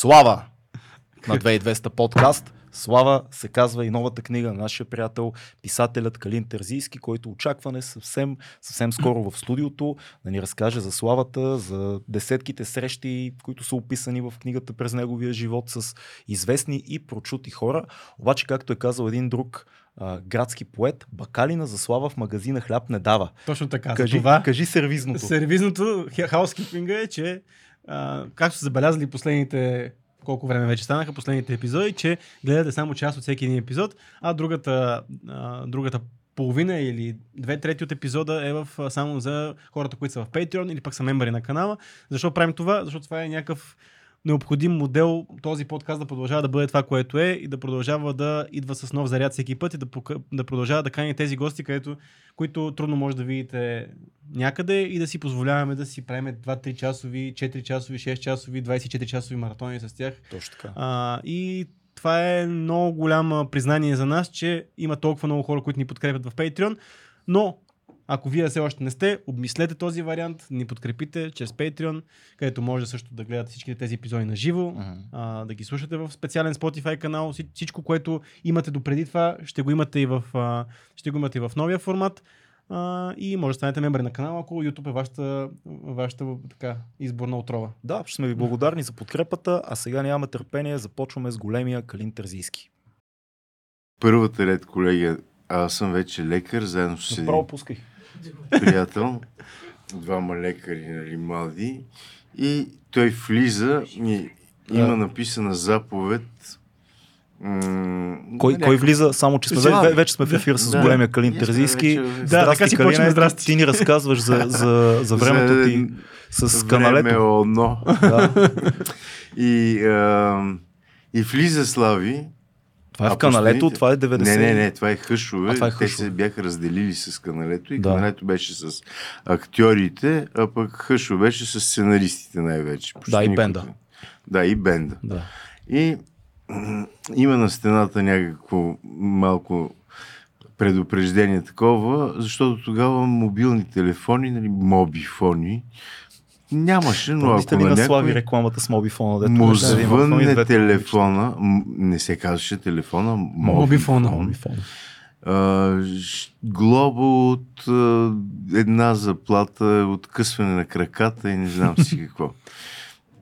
Слава на 2200 подкаст. Слава се казва и новата книга на нашия приятел, писателят Калин Терзийски, който очакване съвсем, съвсем скоро в студиото да ни разкаже за славата, за десетките срещи, които са описани в книгата през неговия живот с известни и прочути хора. Обаче, както е казал един друг а, градски поет, бакалина за слава в магазина хляб не дава. Точно така. Кажи, това, кажи сервизното. сервизното, хаускипинга е, че както са забелязали последните колко време вече станаха последните епизоди, че гледате само част от всеки един епизод, а другата, а, другата половина или две трети от епизода е в, само за хората, които са в Patreon или пък са мембари на канала. Защо правим това? Защото това е някакъв необходим модел този подкаст да продължава да бъде това, което е и да продължава да идва с нов заряд всеки път и да, да продължава да кани тези гости, където, които трудно може да видите някъде и да си позволяваме да си правим 2-3 часови, 4 часови, 6 часови, 24 часови маратони с тях. Точно така. А, и това е много голямо признание за нас, че има толкова много хора, които ни подкрепят в Patreon, но ако вие все още не сте, обмислете този вариант, ни подкрепите чрез Patreon, където може също да гледате всички тези епизоди на живо, а, да ги слушате в специален Spotify канал. Всич- Всичко, което имате допреди това, ще го имате и в, а, ще го имате и в новия формат. А, и може да станете мембри на канала, ако YouTube е вашата, вашата така, изборна отрова. Да, ще сме ви благодарни за подкрепата, а сега нямаме търпение, започваме с големия Калин Терзийски. Първата ред, колеги, аз съм вече лекар, заедно с един Направо пускай. Приятел, двама лекари, нали, млади, и той влиза и има Да. написана заповед. м, Кой, кой влиза? Само, че сме, вече сме в ефир с Да. големия Калин сме Терзийски. вече- Да, така си Калине, почваме, здрасти. Ти ни разказваш за, за, за времето ти с каналето. Време оно. Да. И, а, и влиза Слави. Това е А в каналето, това е 90. Не, не, не, това е хъшове. А, това е Те хъшове. се бяха разделили с каналето и Да. каналето беше с актьорите, а пък хъшо беше с сценаристите най-вече. Почти Да, и никой бенда. Да, и бенда. Да. И има на стената някакво малко предупреждение такова, защото тогава мобилни телефони, нали, мобифони, нямаше, но Помните ако ли на на Слави някой рекламата с мобифона? Дето му звънне телефона, не се казваше телефона, Мобифона. Мобифон. а, ш- глоба от а, една заплата, откъсване на краката и не знам си какво.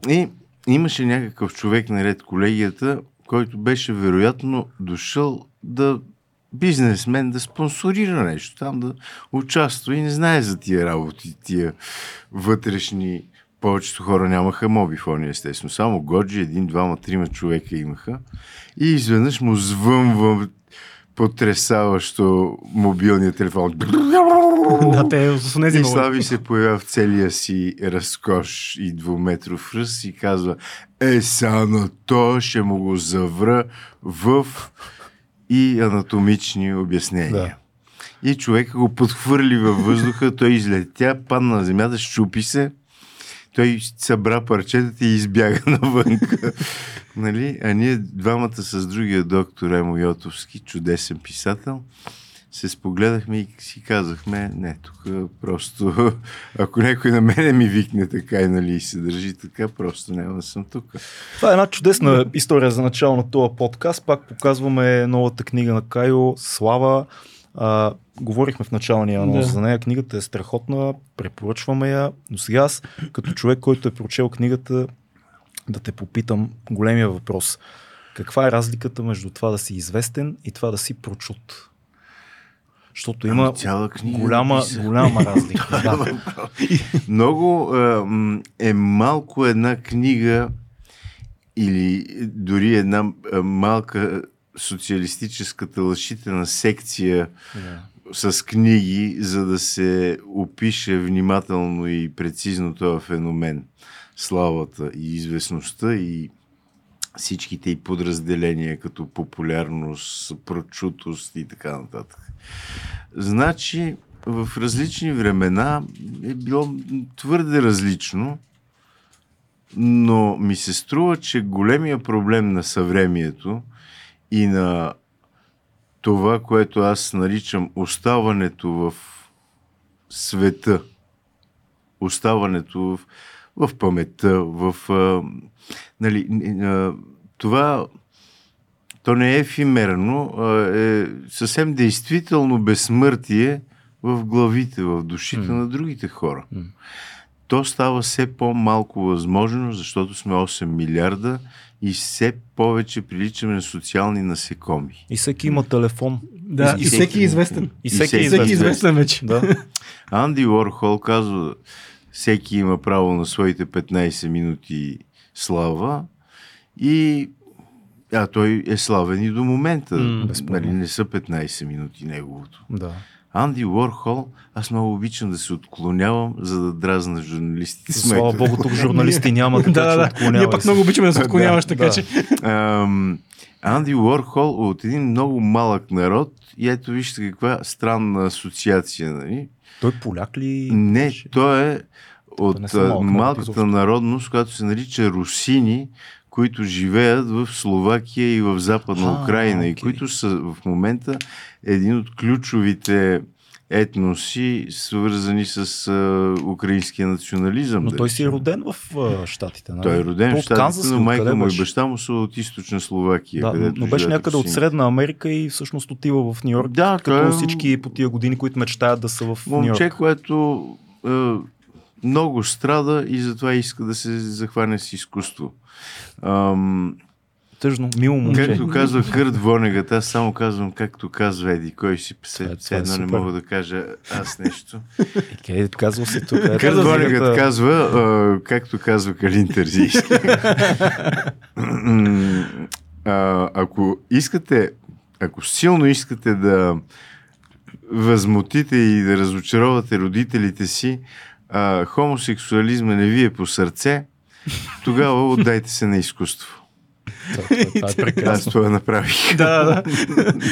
И имаше някакъв човек наред колегията, който беше вероятно дошъл да бизнесмен да спонсорира нещо, там да участва и не знае за тия работи, тия вътрешни. Повечето хора нямаха мобифони, естествено. Само Годжи, един, двама, трима човека имаха. И изведнъж му звънва потрясаващо мобилния телефон. да, те с тези И. Слави се появява в целия си разкош и двуметров ръст и казва Е, са на то ще му го завра в и анатомични обяснения. Да. И човек го подхвърли във въздуха, той излетя, падна на земята, щупи се, той събра парчетата и избяга навън. нали? А ние двамата с другия доктор Емо Йотовски, чудесен писател, се спогледахме и си казахме, не, тук просто, ако някой на мене ми викне така и нали, се държи така, просто няма да съм тук. Това е една чудесна история за начало на този подкаст. Пак показваме новата книга на Кайо, Слава. А, говорихме в началния анонс Да. за нея. Книгата е страхотна, препоръчваме я. Но сега аз, като човек, който е прочел книгата, да те попитам големия въпрос. Каква е разликата между това да си известен и това да си прочут? Защото има Ами, цяла книга голяма, написа. голяма разлика. да. Много е малко една книга или дори една малка социалистическата лъшителна секция Да. с книги, за да се опише внимателно и прецизно този феномен. Славата и известността и всичките и подразделения като популярност, прочутост и така нататък. Значи, в различни времена е било твърде различно, но ми се струва, че големия проблем на съвремието и на това, което аз наричам оставането в света, оставането в в паметта, в... А, нали, а, това то не е ефимерно, а е съвсем действително безсмъртие в главите, в душите М. на другите хора. М. То става все по-малко възможно, защото сме 8 милиарда и все повече приличаме на социални насекоми. И всеки има телефон. Да, И и, всеки- е известен. И всеки, всеки е Всеки е известен. известен вече. Да. Анди Уорхол казва, всеки има право на своите 15 минути слава и а той е славен и до момента. Безспорно. нали, не са 15 минути неговото. да. Анди Уорхол, аз много обичам да се отклонявам, за да дразна журналистите. Слава. Богу, тук журналисти няма, така да, че да, отклонявай Ние пък много обичаме да се отклоняваш, Да, така да. че. Ам, Анди Уорхол от един много малък народ и ето вижте каква странна асоциация. Нали? Той поляк ли? Не, той е от малката народност, която се нарича русини, които живеят в Словакия и в Западна А, Украина и окей. които са в момента един от ключовите етноси, свързани с а, украинския национализъм. Но да той си е роден в а, Штатите. нали? Той е роден Той в Штатите, Канзас но майка му и беше? баща му са от източна Словакия. Да, но беше някъде от. Средна Америка и всъщност отива в Нью Йорк. Да, като той е всички по тия години, които мечтаят да са в Нью Момче, Йорк. което е, много страда и затова иска да се захване с изкуство. Ам, Тъжно, мило момче. както казва Кърт Вонегът, аз само казвам както казва Еди, кой си се, е- все това е едно не мога да кажа аз нещо. Къде казва си тук? Кърт казва, Вонегът казва, а, както казва Калин а, ако искате, ако силно искате да възмутите и да разочаровате родителите си, а, хомосексуализма не ви е по сърце, тогава отдайте се на изкуство. Това, е Аз прекрасно. това направих. да, да.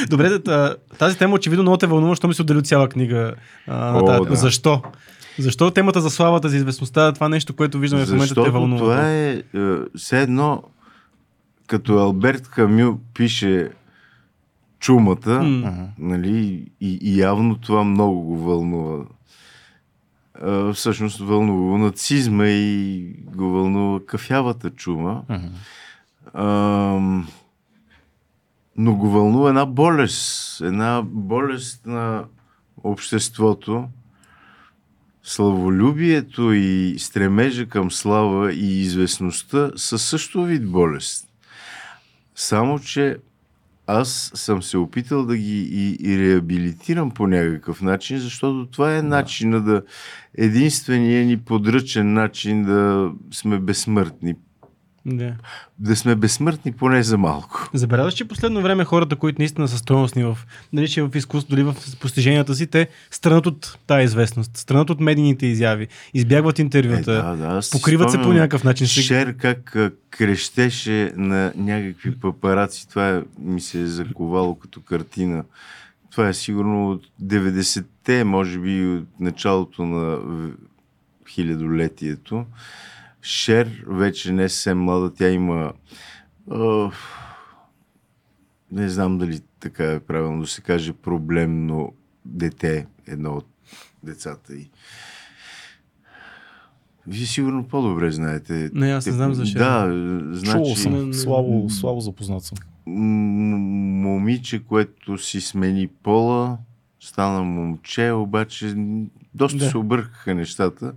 Добре, да, тази тема очевидно много те вълнува, що ми се отдели от цяла книга. А, О, тази- да. Защо? Защо темата за славата, за известността, това нещо, което виждаме в момента те Защото вълнува? това е, е все едно, като Алберт Камю пише чумата. Ага. нали, и, и явно това много го вълнува. А, всъщност вълнува нацизма и го вълнува кафявата чума. Мгм. Ам, но го вълнува една болест. Една болест на обществото. Славолюбието и стремежа към слава и известността са също вид болест. Само, че аз съм се опитал да ги и, и реабилитирам по някакъв начин, защото това е начина да единствения ни подръчен начин да сме безсмъртни. Да. Да сме безсмъртни поне за малко. Забелязваш, че последно време хората, които наистина са стойностни в, нали, че в изкуство, дори в постиженията си, те странат от тази известност, странат от медийните изяви, избягват интервюта, Е, да, да, покриват се по някакъв начин. Шер как крещеше на някакви папараци. Това е, ми се е заковало като картина. Това е сигурно от 90-те, може би от началото на хилядолетието. Шер вече не е съвсем млада, тя има а, не знам дали така е правилно да се каже проблемно дете, едно от децата й. Вие сигурно по-добре знаете. Не, аз не знам за Шер. Да, Чувал значи съм. Слабо, слабо запознат съм. момиче, което си смени пола, стана момче, обаче доста Да. се объркаха нещата.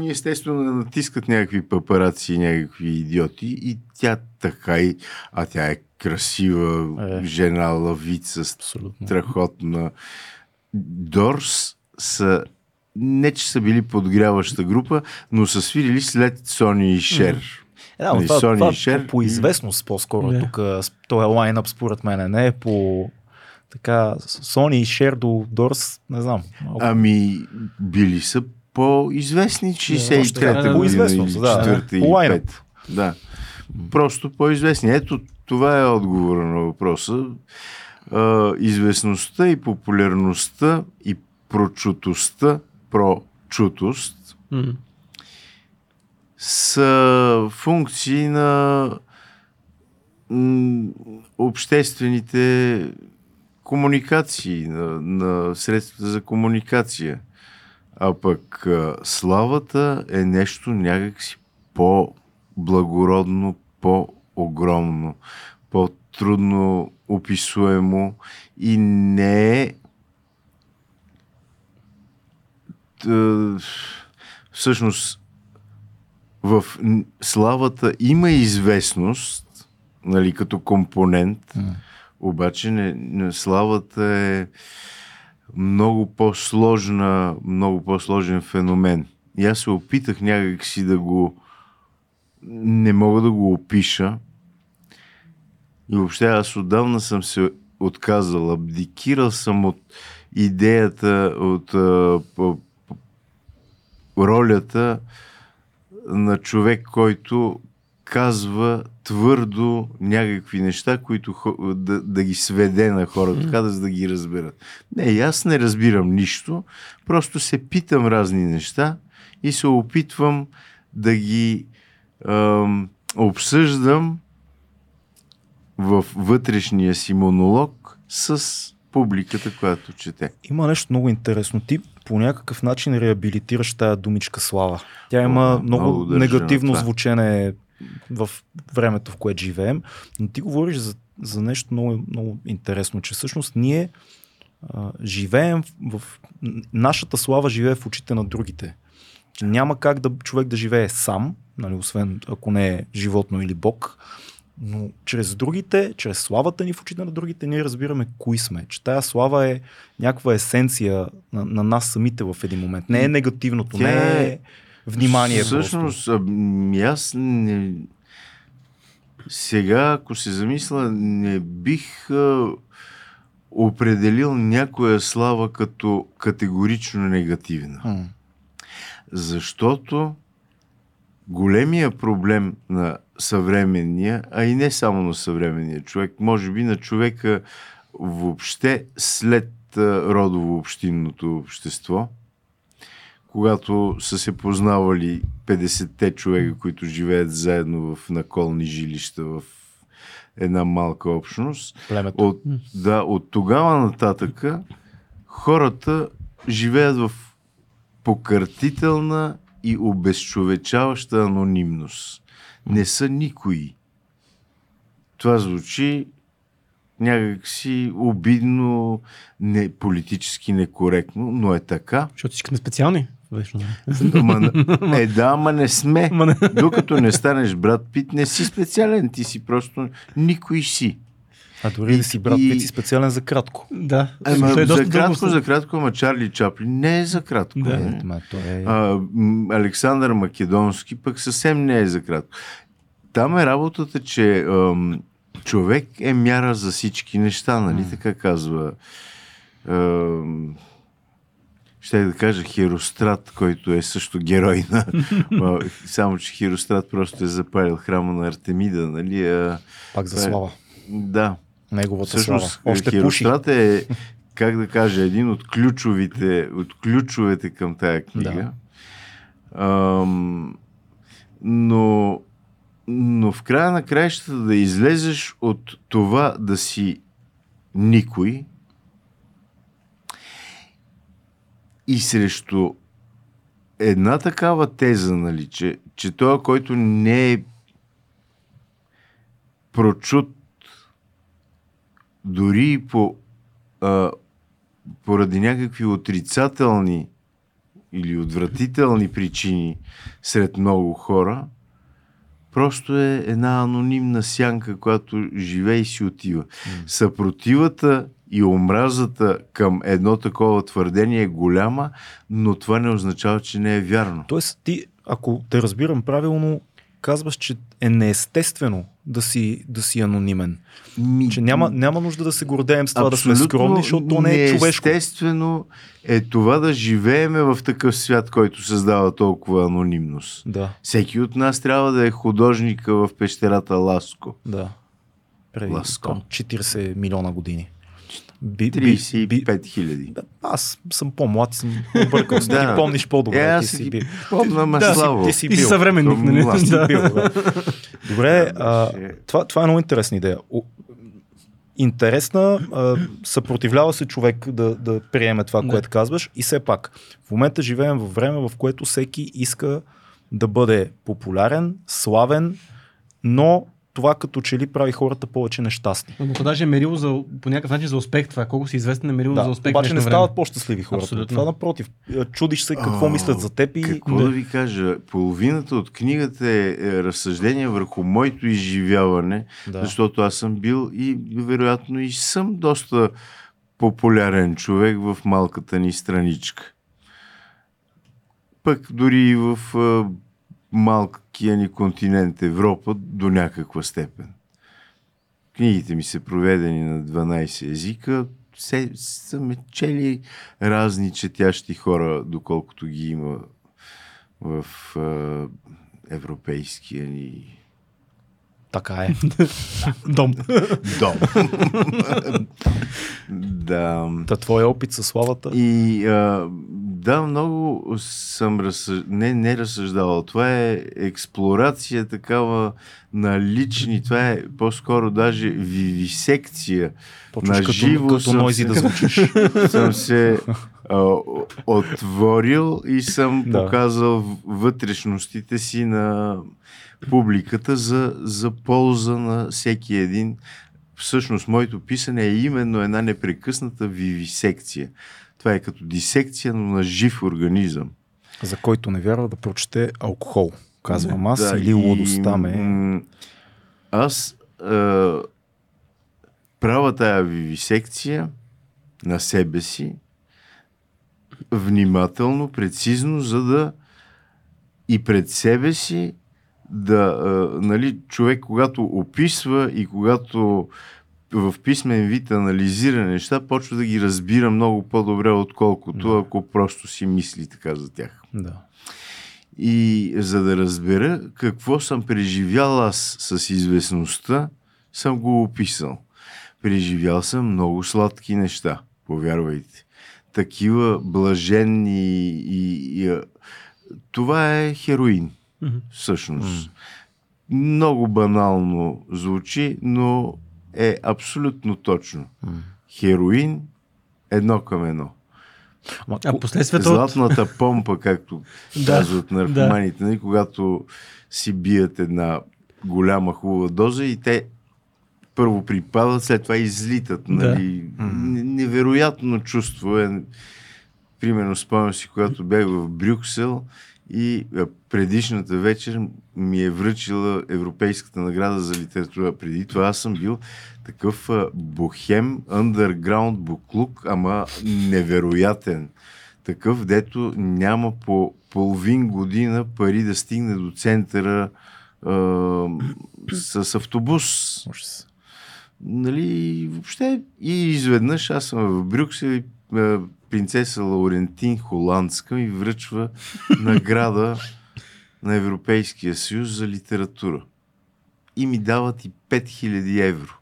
И естествено натискат някакви папараци и някакви идиоти и тя така и... А тя е красива Е. жена, лавица, Абсолютно. страхотна. Дорс са не, че са били подгряваща група, но са свирили след Сони и Шер. Е, да, но Нали, това, Сони това и Шер по и- известност по-скоро Да. е тук. с- Този лайнъп според мен не е по така Sony и Share до Дорс, не знам. Малко. Ами, били са по-известни още 63-та да, година по-известност, или да. 4-та По или лайнъп. 5 Да. Просто по-известни. Ето, това е отговора на въпроса. А, известността и популярността и прочутостта, прочутост, М. са функции на м, обществените комуникации, на, на средствата за комуникация. А пък славата е нещо някакси по-благородно, по-огромно, по-трудно описуемо и не е всъщност в славата има известност, нали, като компонент, обаче не, не, славата е много по-сложна, много по-сложен феномен. И аз се опитах някак си да го не мога да го опиша. И въобще аз отдавна съм се отказал, абдикирал съм от идеята, от а, по, по, ролята на човек, който казва твърдо някакви неща, които да, да ги сведе на хората, така да, за да ги разберат. Не, аз не разбирам нищо, просто се питам разни неща и се опитвам да ги ам, обсъждам в вътрешния си монолог с публиката, която чете. Има нещо много интересно. Ти по някакъв начин реабилитираш тая думичка слава. Тя има О, много, много държа негативно това. звучене в времето, в което живеем, но ти говориш за, за нещо много, много интересно, че всъщност ние а, живеем в, в... Нашата слава живее в очите на другите. Няма как да човек да живее сам, нали, освен ако не е животно или бог, но чрез другите, чрез славата ни в очите на другите, ние разбираме кои сме. Че тая слава е някаква есенция на, на нас самите в един момент. Не е негативното, Тя не е- е внимание. Всъщност, ами, аз не... сега, ако се замисля, не бих а, определил някоя слава като категорично негативна. М. Защото големия проблем на съвременния, а и не само на съвременния човек, може би на човека въобще след родово-общинното общество, когато са се познавали 50-те човека, които живеят заедно в наколни жилища в една малка общност, Племето. от, да, от тогава нататъка хората живеят в покъртителна и обезчовечаваща анонимност. Не са никои. Това звучи някакси обидно, не, политически некоректно, но е така. Защото всички сме специални. Вечно. Ама, е, да, ама не сме. Ма. Докато не станеш брат Пит, не си специален. Ти си просто никой си. А дори да си брат и- Пит си специален за кратко. Да. Ама, е за кратко, за кратко, ама Чарли Чаплин не е за кратко. Да. не. Ма, той е... А, Александър Македонски пък съвсем не е за кратко. Там е работата, че ам, човек е мяра за всички неща, нали М. така казва. Ам, ще да кажа Херострат, който е също герой на... само, че Херострат просто е запалил храма на Артемида, нали? А, Пак за е- слава. да. Неговата Всъщност, слава. Още пуши. Херострат е, как да кажа, един от ключовите, от ключовете към тая книга. Ам, но, но в края на краищата да излезеш от това да си никой и срещу една такава теза, нали, че, че той, който не е прочут дори и по, а, поради някакви отрицателни или отвратителни причини сред много хора, просто е една анонимна сянка, която живее и си отива. Съпротивата и омразата към едно такова твърдение е голяма, но това не означава, че не е вярно. Тоест, ти, ако те разбирам правилно, казваш, че е неестествено да си, да си анонимен. Ми, Че няма, няма нужда да се гордеем с това да сме скромни, защото то не е човешко. Естествено е това да живееме в такъв свят, който създава толкова анонимност. Да, Всеки от нас трябва да е художника в пещерата Ласко. да. Преди Ласко. там, 40 милиона години. Би, 35 хиляди. Да, Аз съм по-млад и съм объркал. Да. Ти помниш по-добре. Е, ти си ги бил. помня, ма Да, слава. Ти си И си бил. съвременник, Съм нали? Да. бил, да. Добре, а, това, това е много интересна идея. Интересна, а, съпротивлява се човек да, да приеме това, Да. което казваш и все пак в момента живеем във време, в което всеки иска да бъде популярен, славен, но това като че ли прави хората повече нещастни. Но даже е мерило за, по някакъв начин за успех това. Колко си известен е мерило за Да, успех. в обаче не стават време. по-щастливи хората. Абсолютно. Това напротив. Чудиш се какво О, мислят за теб и Какво Да. да ви кажа? Половината от книгата е, е разсъждение върху моето изживяване, да. защото аз съм бил и вероятно и съм доста популярен човек в малката ни страничка. Пък дори и в а, малкия ни континент Европа до някаква степен. Книгите ми са проведени на 12 езика. Се, са ме чели разни четящи хора, доколкото ги има в а, европейския ни Така е. Дом. дом. да. Та твоя опит със славата. И а, да, много съм разсъж... не, не разсъждавал. Това е експлорация такава на лични. Това е по-скоро даже вивисекция. Почваш на като, живо като съм нойзи се- да звучиш. съм се а, отворил и съм Да. показал вътрешностите си на публиката за, за полза на всеки един. Всъщност, моето писане е именно една непрекъсната вивисекция. Това е като дисекция, на жив организъм. За който не вярва да прочете алкохол. Казвам аз Да, или лудостта ме. м, Аз а, правя тая вивисекция на себе си внимателно, прецизно, за да и пред себе си да, а, нали, човек, когато описва и когато в писмен вид анализира неща, почва да ги разбира много по-добре, отколкото Да. ако просто си мисли така за тях. Да. И за да разбера какво съм преживял аз с известността, съм го описал. Преживял съм много сладки неща, повярвайте. Такива блаженни и... и това е хероин, Мгм. всъщност. Много банално звучи, но е абсолютно точно. Хероин едно към едно. Ама, А последствията от... Златната помпа, както Да, казват наркоманите, нали, когато си бият една голяма хубава доза и те първо припадат, след това излитат. Нали. Н- Невероятно чувство е. Примерно спомням си, когато бях в Брюксел и а, предишната вечер ми е връчила Европейската награда за литература. Преди това аз съм бил такъв а, бохем, underground буклук, ама невероятен. Такъв, дето няма по половин година пари да стигне до центъра а, с автобус. Нали, въобще и изведнъж аз съм в Брюксел и а, принцеса Лаурентин Холандска ми връчва награда на Европейския съюз за литература. И ми дават и 5000 евро.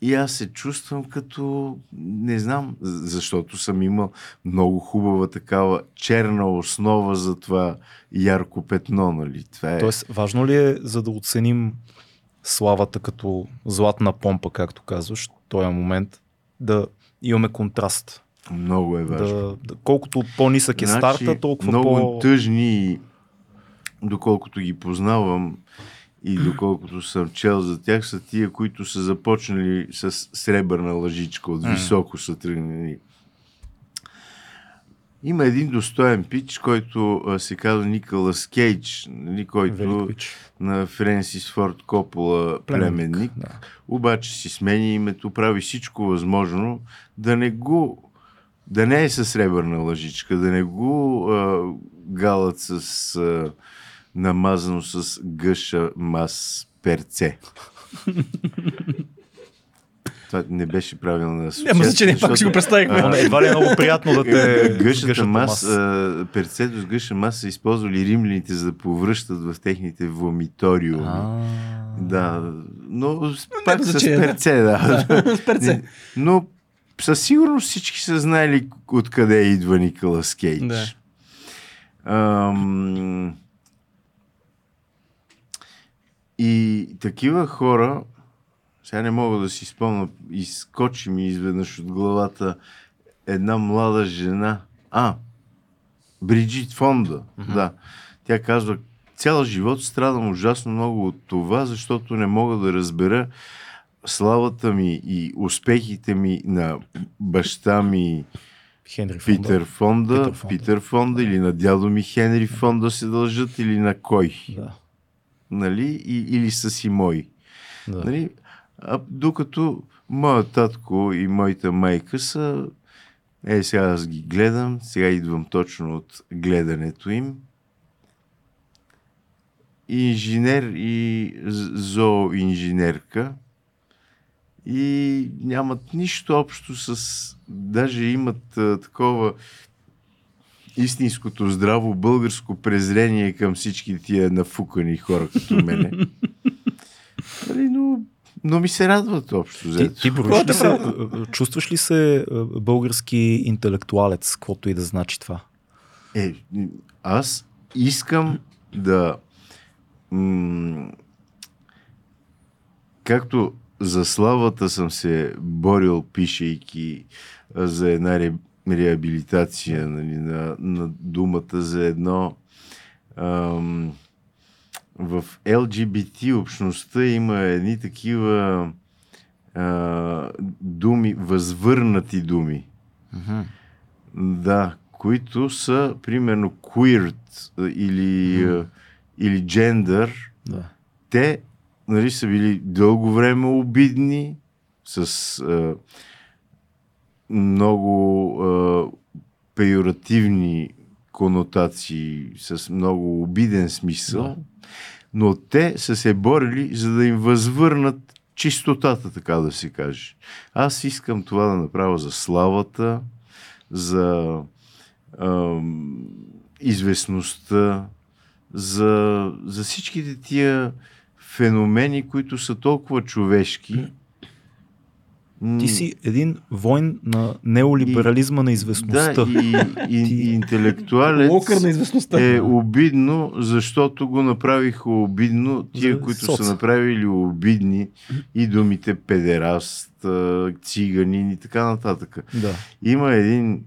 И аз се чувствам като, не знам, защото съм имал много хубава такава черна основа за това ярко петно, нали? Това е... Тоест, важно ли е, за да оценим славата като златна помпа, както казваш, този момент, да имаме контраст? Много е важно. Да, да, колкото по-нисък е старта, толкова много по... тъжни, доколкото ги познавам и доколкото съм чел за тях, са тия, които са започнали с сребърна лъжичка, от високо са тръгнали. Има един достоен пич, който а, се казва Николас Кейдж, нали, който на Френсис Форд Копола племенник. Да. Обаче си смени името, прави всичко възможно да не го да не е със сребърна лъжичка, да не го а, галат с а, намазано с гъша мас перце. Това не беше правилна асоциация. Няма значение, пак ще го представихме. Не, едва ли е много приятно да те... Гъшата гъшата мас, а, перцето с гъша мас са използвали римляните, за да повръщат в техните вомиториуми. А, Да, но с- пак с значение, да. перце, да. С перце. Но със сигурност всички са знаели откъде идва Николас Кейдж. Да. сега не мога да си спомня, изкочи ми изведнъж от главата една млада жена. А, Бриджит Фонда, mm-hmm. да. Тя казва, цял живот страдам ужасно много от това, защото не мога да разбера славата ми и успехите ми на баща ми Хенри Фонда. Питър Фонда, Питър Фонда. Питър Фонда или на дядо ми Хенри Фонда се дължат или на кой. Да. Нали? И, или са си мои. Да. Нали? А докато моят татко и моята майка са е, сега аз ги гледам, сега идвам точно от гледането им. Инженер и зооинженерка и нямат нищо общо с... Даже имат а, такова истинското здраво българско презрение към всички тия нафукани хора като мене. Нали, но, но ми се радват общо. Ти, ти броиш ли се, а, а, чувстваш ли се български интелектуалец, каквото и да значи това? Е, аз искам да. М- както за славата съм се борил, пишейки за една ре, реабилитация нали, на, на думата за едно. Ам, в LGBT общността има едни такива а, думи, възвърнати думи. Да, които са примерно queer или, а, или gender. Да. Те нали, са били дълго време обидни, с а, много а, пеоративни конотации, с много обиден смисъл, Да. но те са се борили, за да им възвърнат чистотата, така да се каже. Аз искам това да направя за славата, за ам, известността, за, за всичките тия феномени, които са толкова човешки. Ти си един войн на неолиберализма на известността. Да, и, и, Ти- и интелектуалец Локър на известността. е обидно, защото го направиха обидно тия, За които соца. са направили обидни и думите педераст, циганин и така нататък. да. Има един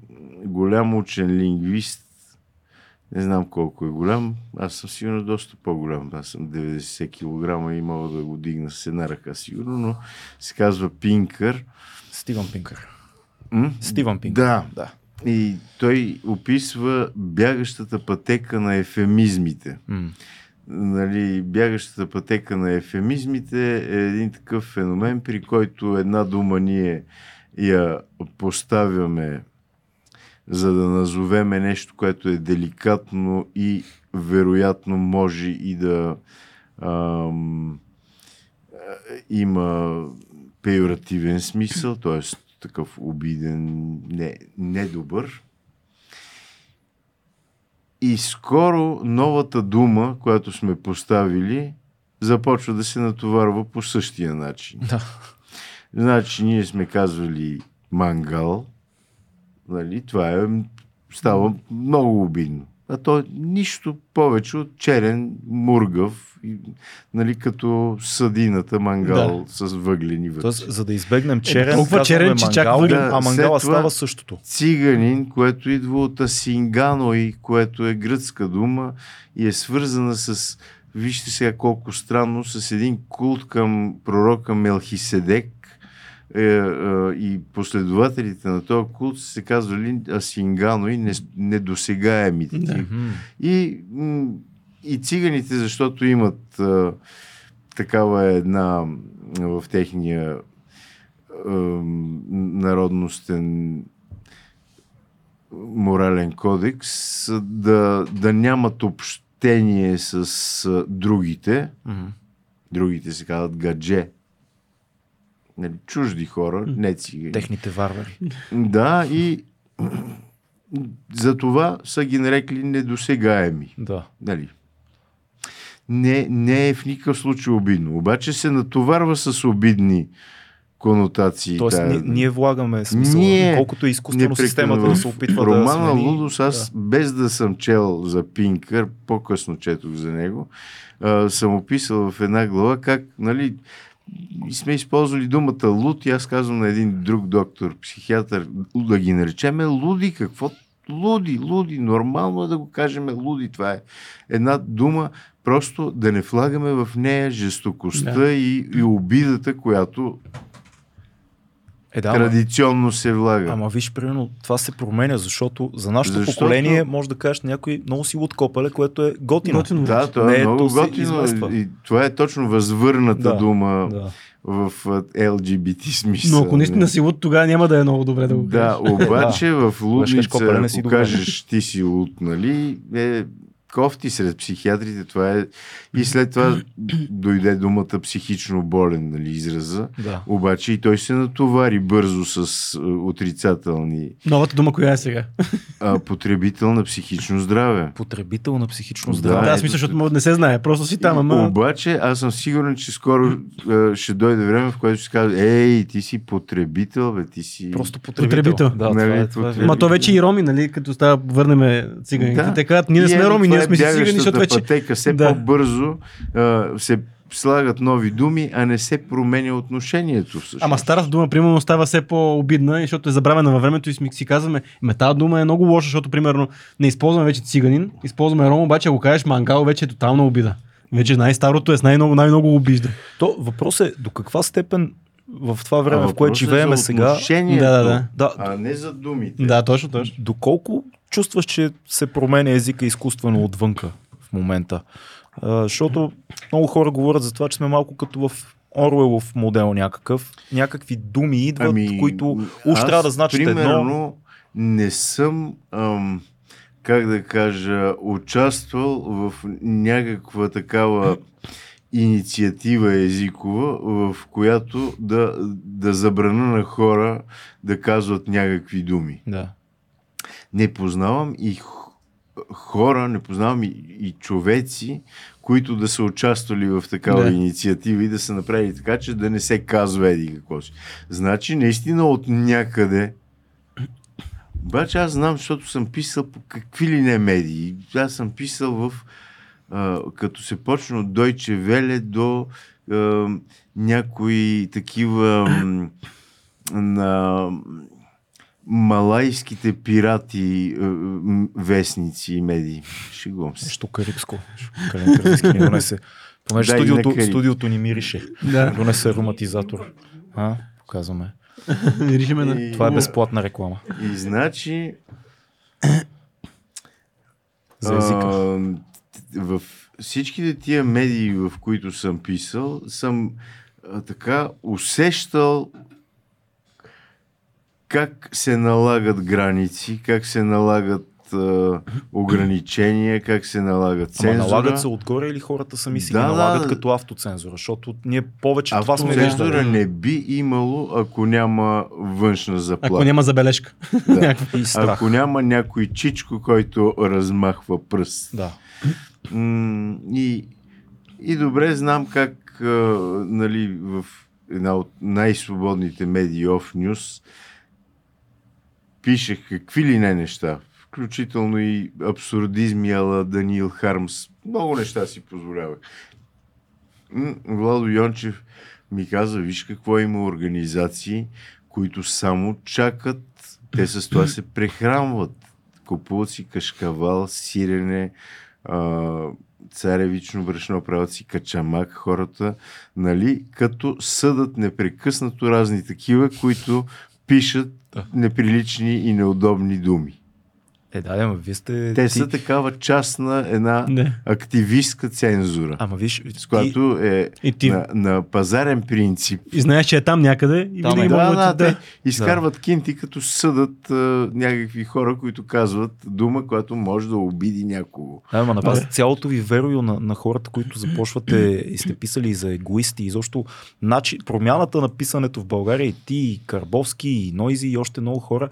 голям учен лингвист, не знам колко е голям, аз съм сигурно доста по-голям, аз съм 90 кг и мога да го дигна с една ръка сигурно, но се казва Пинкър. Стивън Пинкър. М? Стивън Пинкър. Да, да. и той описва бягащата пътека на ефемизмите. М. Нали, бягащата пътека на ефемизмите е един такъв феномен, при който една дума ние я поставяме за да назовеме нещо, което е деликатно и вероятно може и да ам, а, има пеоративен смисъл, т.е. такъв обиден, не, недобър. И скоро новата дума, която сме поставили, започва да се натоварва по същия начин. Да. Значи ние сме казвали мангал, нали, това е, става много обидно. А то е нищо повече от черен, мургав, и, нали, като съдината мангал да. с въглени вътре. Тоест, за да избегнем черен, толкова казваме черен, че чак мангал, въглен. Да, а мангала това- става същото. Циганин, което идва от Асинганой, което е гръцка дума и е свързана с, вижте сега колко странно, с един култ към пророка Мелхиседек е, е, и последователите на този култ са се казвали Асинганой, не- недосегаемите. Да. И, и циганите, защото имат а, такава една в техния ам, народностен морален кодекс да, да нямат общение с а, другите. Другите се казват гадже. Нали, чужди хора, не цигани. Техните варвари. Да, и за това са ги нарекли недосегаеми. Да. Нали? Не, не е в никакъв случай обидно. Обаче се натоварва с обидни конотации. Тоест, тая- ние, ние влагаме смисъл. Ние колкото е изкуствено системата да се опитва Романа да смени. Лудос, аз без да съм чел за Пинкър, по-късно четох за него, а, съм описал в една глава как, нали, сме използвали думата луд и аз казвам на един друг доктор, психиатър, да ги наречеме луди. Какво? Луди, луди. Нормално е да го кажем луди. Това е една дума, просто да не влагаме в нея жестокостта Да. и, и обидата, която Е, да, ама, традиционно се влага. ама виж, примерно, това се променя, защото за нашето Защото- поколение може да кажеш някой много си луд копеле, което е готино. Готино. Да, това Не, е много готино. И това е точно възвърната Да, дума Да. в LGBT смисъл. Но ако наистина си луд, тогава няма да е много добре да го Да, кажеш. обаче в лудница, ако кажеш ти си луд, нали, е кофти сред психиатрите, това е... И след това дойде думата психично болен, нали, израза. да. Обаче и той се натовари бързо с а, отрицателни Новата дума, коя е сега? а, потребител на психично здраве. Потребител на психично Да, здраве. Да, ето, аз мисля, защото може да не се знае. Просто си там, ама... Обаче аз съм сигурен, че скоро а, ще дойде време, в което ще се каже, ей, ти си потребител, бе, ти си... Просто потребител. Потребител. Да, това Нали, е, това е. Ма то вече и роми, нали, като става, върнеме циганите. Да. Те казват, ние не сме роми, това ние сме си цигани, бягащата защото вече... пътека. Все Да. по-бързо а, се слагат нови думи, а не се променя отношението. Всъщност. Ама старата дума, примерно, става все по-обидна, защото е забравена във времето и сме- си казваме, ме тази дума е много лоша, защото, примерно, не използваме вече циганин, използваме ром, обаче ако кажеш мангал, вече е тотална обида. Вече най-старото е с най-много, най-много обижда. То въпрос е до каква степен в това А време, в въпросът което е живееме за сега, Да, да, да. да, А не за думите. Да, точно, точно. доколко чувстваш, че се променя езика изкуствено отвънка в момента? А, защото много хора говорят за това, че сме малко като в Оруелов модел някакъв. Някакви думи идват, които уж аз, трябва да значат едно. примерно, не съм, ам, как да кажа, участвал в някаква такава инициатива езикова, в която да, да забрана на хора да казват някакви думи. Да. Не познавам и хора, не познавам и, и човеци, които да са участвали в такава Да. инициатива и да са направили така, че да не се казва еди какво си. Значи, наистина от някъде обаче аз знам, защото съм писал по какви ли не медии. Аз съм писал в а, като се почна от Deutsche Welle до а, някои такива на малайските пирати вестници и медии. Шегувам се. Нещо карибско. Калентарски ни донесе. Понеже студиото, студиото ни мирише. Да. Донесе ароматизатор. А, показваме. Миришеме на... И- Това е безплатна реклама. И значи За езика. А, в всичките тия медии, в които съм писал, съм а, така усещал как се налагат граници, как се налагат а, ограничения, как се налагат Ама цензура. налагат се отгоре или хората сами си Да, ги налагат да. като автоцензура? Защото ние повече това сме Автоцензура виждали. не би имало, ако няма външна заплата. Ако няма забележка. Да. Някаква. И страх. Ако няма някой чичко, който размахва пръст. Да. И, и добре знам как нали, в една от най-свободните медии Off News пишех какви ли не неща, включително и абсурдизми ала Даниил Хармс. Много неща си позволявах. Владо Йончев ми каза, виж какво има организации, които само чакат, те с това се прехранват. Купуват си кашкавал, сирене, царевично брашно, правят си качамак хората, нали, като съдат непрекъснато разни такива, които пишат неприлични и неудобни думи. Е, да, ама вие сте... Те ти... са такава част на една Не. активистка цензура, Ама виж, с която е И ти. на, на пазарен принцип. И знаеш, че е там някъде и Там е. Да, да, да... те изкарват кинти, като съдат а, някакви хора, които казват дума, която може да обиди някого. Да, ама на вас Да. цялото ви верою на, на хората, които започвате и сте писали за егоисти, и защо начи, промяната на писането в България и ти, и Карбовски, и Нойзи, и още много хора,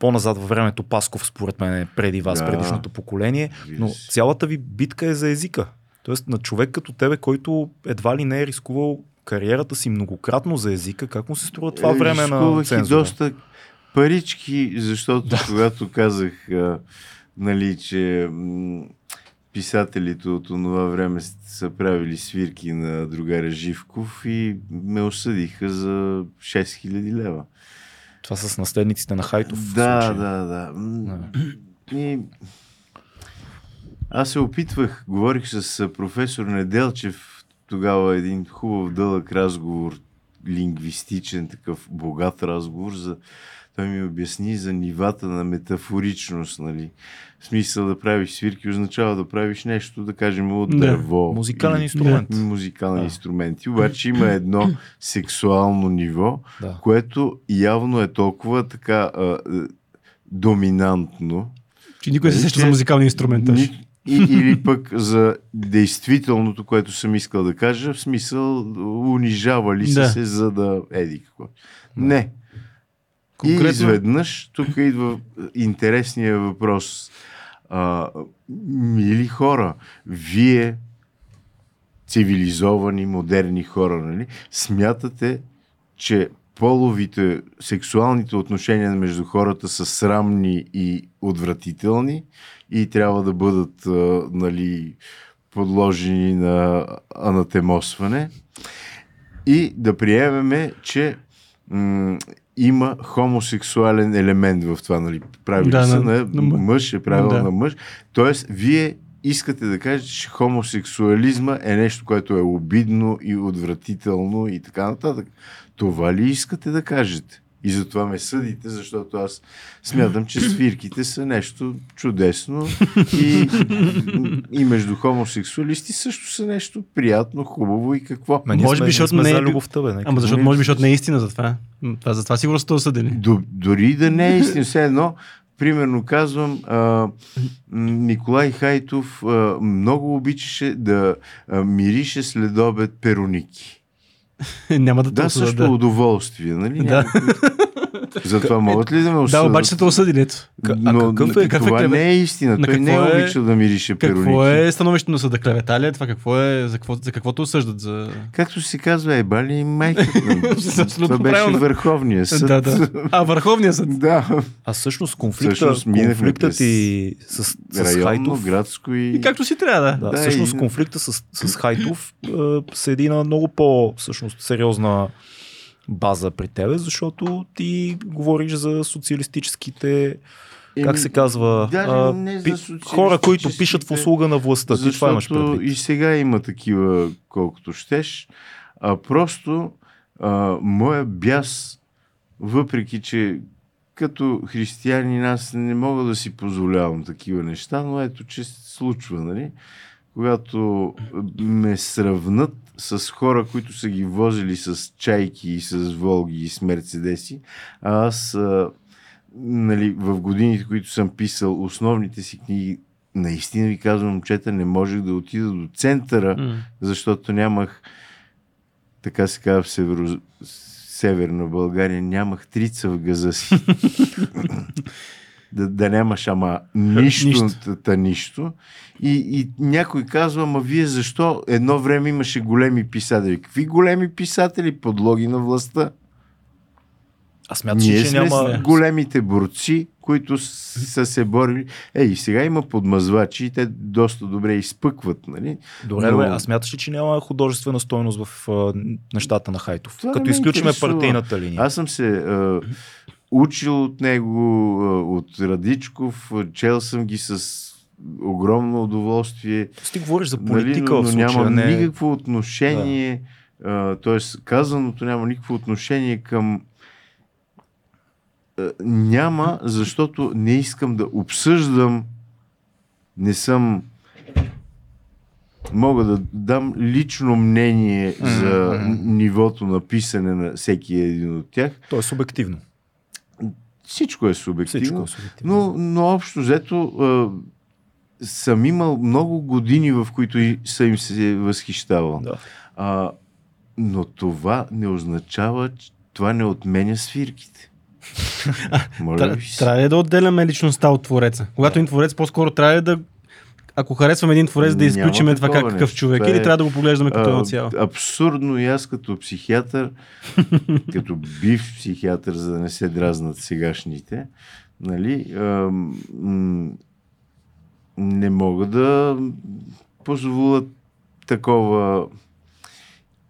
по-назад във времето Пасков, според мен, е преди вас, Да. предишното поколение, но цялата ви битка е за езика. Тоест на човек като тебе, който едва ли не е рискувал кариерата си многократно за езика, как му се струва това Е, време на цензура? доста парички, защото когато казах, а, нали, че м, писателите от това време са правили свирки на другаря Живков и ме осъдиха за 6000 лева. Това с наследниците на Хайтов. Да, случая. да, да. И... Аз се опитвах, говорих с професор Неделчев, тогава един хубав дълъг разговор, лингвистичен, такъв богат разговор, за... той ми обясни за нивата на метафоричност, нали. В смисъл да правиш свирки означава да правиш нещо, да кажем, от Да. дърво. Музикален или инструмент. Музикални Да. инструменти. Обаче има едно сексуално ниво, Да. което явно е толкова така а, а, доминантно. Че никой не се сеща за музикалния инструмент. аж. Ни, и, или пък за действителното, което съм искал да кажа, в смисъл унижавали са Да. се, за да еди какво. Не. И Конкретно- изведнъж тук идва интересния въпрос. А, мили хора, вие цивилизовани, модерни хора, нали, смятате, че половите, сексуалните отношения между хората са срамни и отвратителни и трябва да бъдат а, нали, подложени на анатемосване и да приемеме, че м- има хомосексуален елемент в това. Нали? Правили Да, са на- на, на мъ- мъж, е правил Да. на мъж. Тоест, вие искате да кажете, че хомосексуализма е нещо, което е обидно и отвратително и така нататък. Това ли искате да кажете? И затова ме съдите, защото аз смятам, че свирките са нещо чудесно и, и между хомосексуалисти също са нещо приятно, хубаво и какво. Ма Може би, защото не е любовта, бе. Ама защото, може би, защото не е истина за това. Това за това сигурно сте осъдени. До, дори да не е истина, все едно, примерно казвам, а, Николай Хайтов а, много обичаше да а, мирише след обед пероники. Няма да Да, също да. удоволствие, нали? Да. Няма- Затова могат ли да ме Да, осъдят? обаче са те осъдили, ето. А Но какъв е- какъв е това клевет? не е истина. На Той не е е- обичал да мирише пероники. Какво е становището на съда? Клевета ли е това? Какво е, за, какво, за каквото осъждат? За... Както се казва, е бали. Абсолютно това беше правилно. Върховния съд. Да, да. А, Върховния съд. да. А всъщност конфликта, Всъщност конфликтът през и с, с Районно, Хайтов, градско и... И както си трябва, да. да, Да, всъщност и- конфликта с, с Хайтов е, седи на много по всъщност, сериозна база при тебе, защото ти говориш за социалистическите, как се казва, а, не пи, хора, които пишат в услуга на властта. Ти това имаш предвид. и сега има такива, колкото щеш. А просто а, моя бяс, въпреки че като християнин аз не мога да си позволявам такива неща, но ето, че се случва, нали? Когато ме сравнат с хора, които са ги возили с чайки и с волги и с мерцедеси, а аз а, нали, в годините, които съм писал основните си книги, наистина ви казвам, момчета, не можех да отида до центъра, М. защото нямах, така се казва в северо, северна България, нямах трица в газа си. да, да нямаш ама нищо, Нищо. Та, нищо. И, и някой казва, ама вие защо едно време имаше големи писатели? Какви големи писатели? Подлоги на властта. А смяташ, Ние че сме няма... големите борци, които са се борили. Ей, сега има подмазвачи и те доста добре изпъкват, нали? Добре, Но- добре, а смяташ ли, че няма художествена стойност в а, нещата на Хайтов? Това Като ме изключиме партийната линия. Аз съм се а, учил от него, от Радичков, чел съм ги с огромно удоволствие. Ти говориш за Нали, политика но, в но случая, няма не... никакво отношение, да. т.е. казаното няма никакво отношение към а, няма, защото не искам да обсъждам, не съм мога да дам лично мнение за нивото на писане на всеки един от тях. То е субективно. Всичко е субективно. Всичко е субективно. Но, но общо взето а, съм имал много години, в които и съм им се възхищавал. Да. А, но това не означава, че това не отменя свирките. Моля Тра-. Трябва да отделяме личността от твореца? Когато един творец, по-скоро трябва да ако харесваме един творец, да Няма изключиме това как, какъв човек е, или е, трябва да го поглеждаме като едно цяло? Абсурдно и аз като психиатър, като психиатър, за да не се дразнат сегашните, нали, м, не мога да позволя такова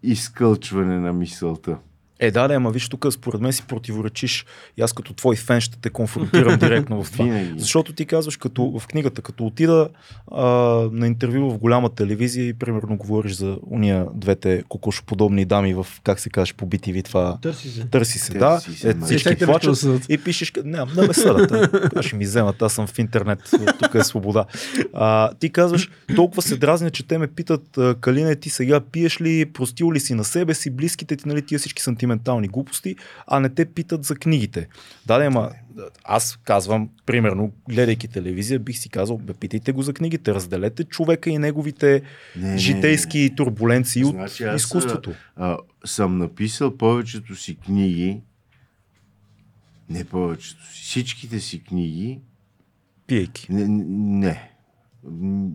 изкълчване на мисълта. Е, да, да, ама виж тук, според мен си противоречиш. И аз като твой фен ще те конфронтирам директно в това. Защото ти казваш като, в книгата, като отида а, на интервю в голяма телевизия и примерно говориш за уния двете кокошоподобни дами в, как се каже, по BTV това. Търси се. Търси се, Търси да. се, е, ма. всички плачат и пишеш, не, не ме съдат. ще ми вземат, аз съм в интернет, тук е свобода. А, ти казваш, толкова се дразня, че те ме питат, а, Калина, ти сега пиеш ли, простил ли си на себе си, близките ти, нали, тия всички сантиментални глупости, а не те питат за книгите. Да, да, ама аз казвам, примерно, гледайки телевизия, бих си казал, бе, питайте го за книгите, разделете човека и неговите Не, не, житейски турбуленции от Значи аз, изкуството. А, съм написал повечето си книги, не повечето си, всичките си книги, Пиейки. не, не,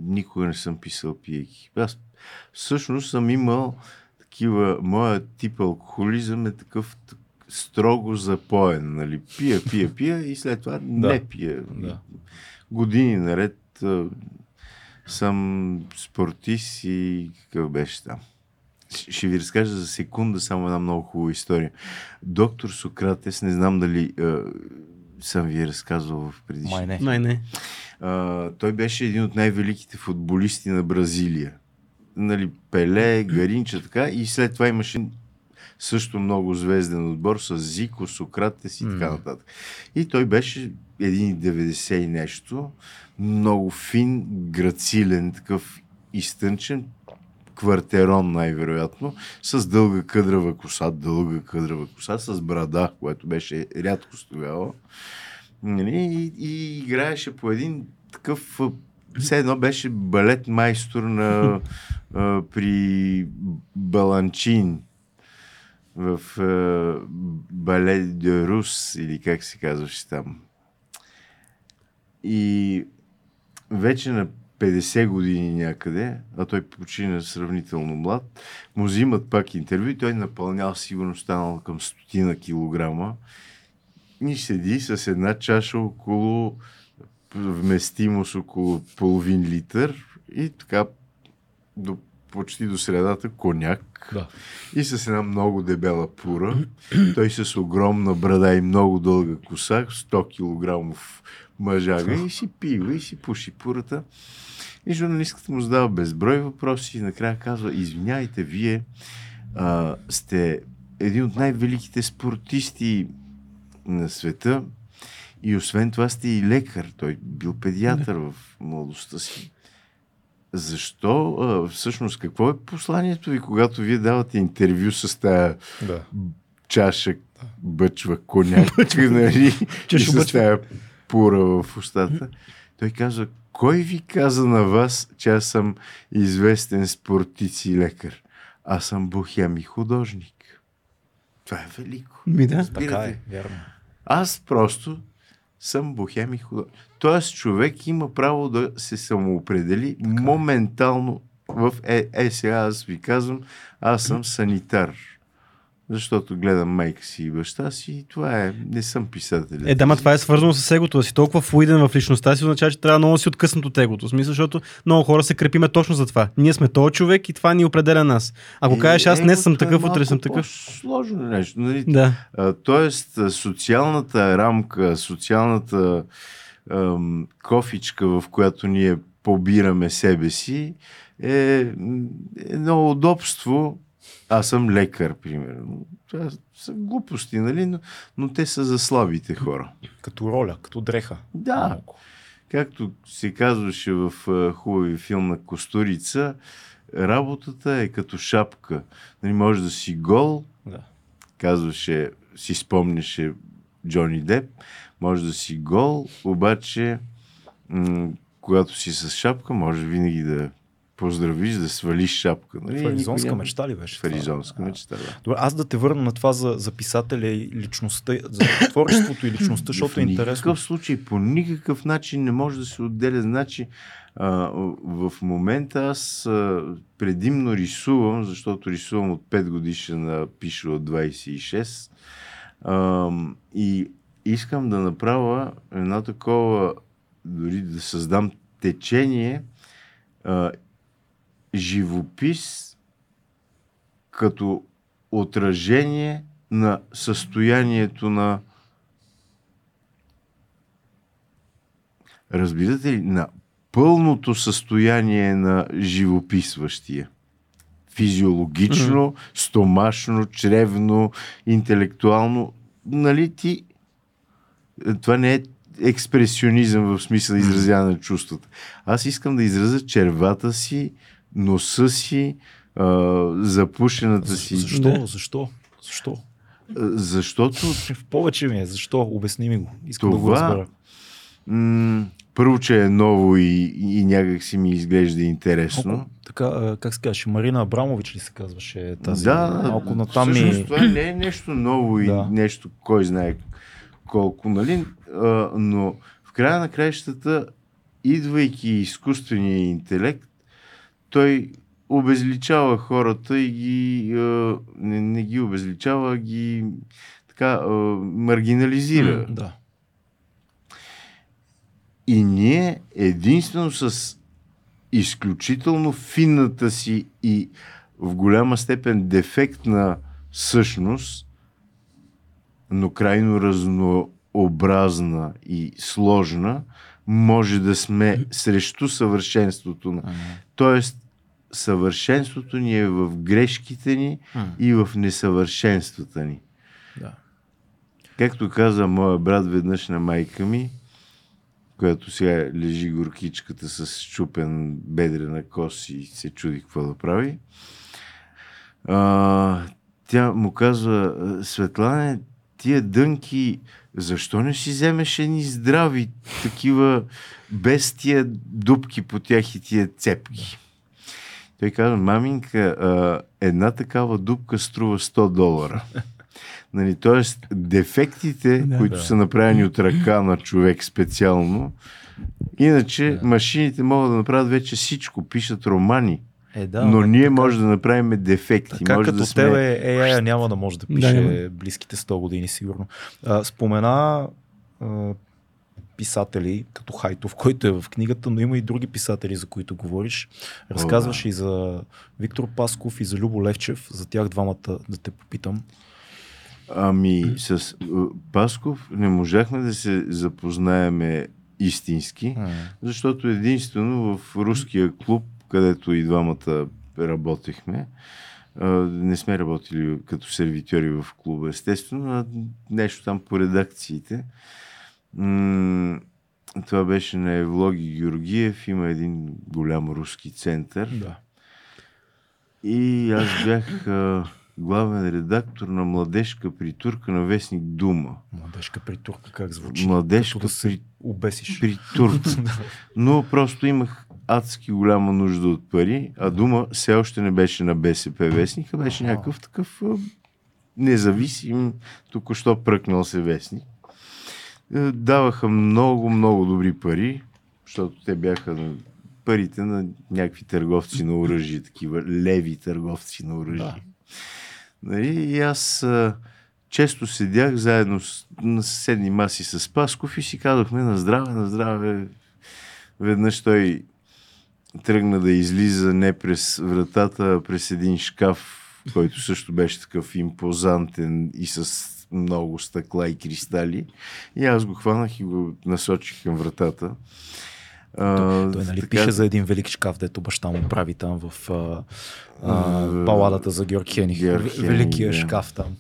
никога не съм писал пиеки. Аз всъщност съм имал такива, моят тип алкохолизъм е такъв строго запоен, нали? Пия, пия, пия и след това Да. не пия. Да. Години наред а, съм спортист и какъв беше там. Ще ви разкажа за секунда само една много хубава история. Доктор Сократес, не знам дали а, съм ви разказвал в предишния Май не. Май не. а, той беше един от най-великите футболисти на Бразилия. Нали, Пеле, Гаринча, така. И след това имаше също много звезден отбор с Зико, Сократес и така М. нататък. И той беше 1,90 и нещо, много фин, грацилен, такъв изтънчен, квартерон най-вероятно, с дълга къдрава коса, дълга къдрава коса, с брада, което беше рядко тогава. Нали? И, и играеше по един такъв все едно беше балет майстор на, а, при Баланчин в а, балет де Рус или как се казваше там. И вече на 50 години някъде, а той почина сравнително млад, му взимат пак интервю и той напълнял сигурно станал към стотина килограма и седи с една чаша около вместимост около половин литър и така до, почти до средата коняк Да. и с една много дебела пура. Той с огромна брада и много дълга коса, 100 килограмов мъжага и си пива и си пуши пурата. И журналистката му задава безброй въпроси и накрая казва, извиняйте, вие а, сте един от най-великите спортисти на света и освен това сте и лекар. Той бил педиатър в младостта си. Защо, а, всъщност, какво е посланието ви, когато вие давате интервю с тая Да. чаша бъчва коняк, нали? и с тая пура в устата. Той казва, кой ви каза на вас, че аз съм известен спортист и лекар? Аз съм бухем и художник. Това е велико. Ми да. Така е, вярно. Аз просто съм бухем и художник. Тоест човек има право да се самоопредели моментално в е, е, сега аз ви казвам, аз съм санитар. Защото гледам майка си и баща си и това е. Не съм писател. Е, да, ма това е свързано с егото. Да си толкова флуиден в личността си, означава, че трябва много да си откъснат от егото. В смисъл, защото много хора се крепиме точно за това. Ние сме този човек и това ни определя нас. Ако Е, кажеш, аз днес съм егото е такъв, утре съм такъв. Сложно нещо. Нали? Да. А, Тоест, социалната рамка, социалната ам, кофичка, в която ние побираме себе си, е м, едно удобство. Аз съм лекар, примерно. Това са глупости, нали? Но, но те са за слабите хора. Като роля, като дреха. Да. Малко. Както се казваше в хубави филм на Костурица, работата е като шапка. Нали, може да си гол, Да. казваше, си спомняше Джони Деп, може да си гол, обаче м- когато си с шапка, може винаги да поздравиш, да свалиш шапка. Нали? Фаризонска няма- мечта ли беше? Фаризонска мечта, да. Добре, аз да те върна на това за, за писателя и личността, за творчеството и личността, защото е в интересно. никакъв случай, по никакъв начин не може да се отделя. Значи, а, в момента аз а, предимно рисувам, защото рисувам от 5 годишна, пиша от 26. А, и искам да направя едно такова, дори да създам течение, живопис като отражение на състоянието на разбирате ли, на пълното състояние на живописващия. Физиологично, стомашно, чревно, интелектуално. Нали ти... Това не е експресионизъм в смисъл изразяване на чувствата. Аз искам да изразя червата си, носа си, а, запушената си. Защо? Не. Защо? Защо? Защото В повече ми е. Защо? Обясни ми го. Искам да го Това- разбера. м- първо, че е ново и, и някак си ми изглежда интересно. Малко, така, как се казваше, Марина Абрамович ли се казваше тази? да, малко натам всъщност ми... това не е нещо ново и Да. нещо, кой знае колко, нали? А, но в края на краищата, идвайки изкуствения интелект, той обезличава хората и ги, а, не, не ги обезличава, а ги така а, маргинализира. М, Да. И ние единствено с изключително финната си и в голяма степен дефектна същност, но крайно разнообразна и сложна, може да сме срещу съвършенството. на- Тоест, съвършенството ни е в грешките ни м, и в несъвършенствата ни. Да. Както каза моя брат веднъж на майка ми, която сега лежи горкичката с чупен бедрена кос и се чуди какво да прави. А, тя му казва, Светлане, тия дънки, защо не си вземеш едни здрави, такива, без тия дубки по тях и тия цепки? Той казва, маминка, една такава дупка струва 100 долара. Нали, тоест, дефектите, Да, които да. са направени от ръка на човек специално, иначе Да. машините могат да направят вече всичко, пишат романи, Е, да, но ние така- може да направим дефекти. Така може като да сме... тебе AI няма да може да Да, пише няма. близките 100 години, сигурно. А, спомена а, писатели, като Хайтов, който е в книгата, но има и други писатели, за които говориш. Разказваш да. и за Виктор Пасков и за Любо Левчев. За тях двамата да те попитам. Ами, с Пасков не можахме да се запознаеме истински, М, защото единствено в руския клуб, където и двамата работехме, не сме работили като сервитьори в клуба, естествено, а нещо там по редакциите. Това беше на Евлоги Георгиев, има един голям руски център. Да. И аз бях главен редактор на младежка притурка на вестник Дума. Младежка притурка, как звучи? Младежка Като да при- обесиш. притурка. Но просто имах адски голяма нужда от пари, а Дума все още не беше на БСП вестник, а беше някакъв такъв независим, току-що пръкнал се вестник. Е, Даваха много, много добри пари, защото те бяха на парите на някакви търговци на оръжие, такива леви търговци на оръжие. Да. Нали? И аз а, често седях заедно с, на съседни маси с Пасков и си казахме на здраве, на здраве. Веднъж той тръгна да излиза не през вратата, а през един шкаф, който също беше такъв импозантен и с много стъкла и кристали. И аз го хванах и го насочих към вратата. А, Той нали така- пише за един велик шкаф, дето баща му прави там в а, а, баладата за Георг Хених. Георг Хених, Великия да. шкаф там.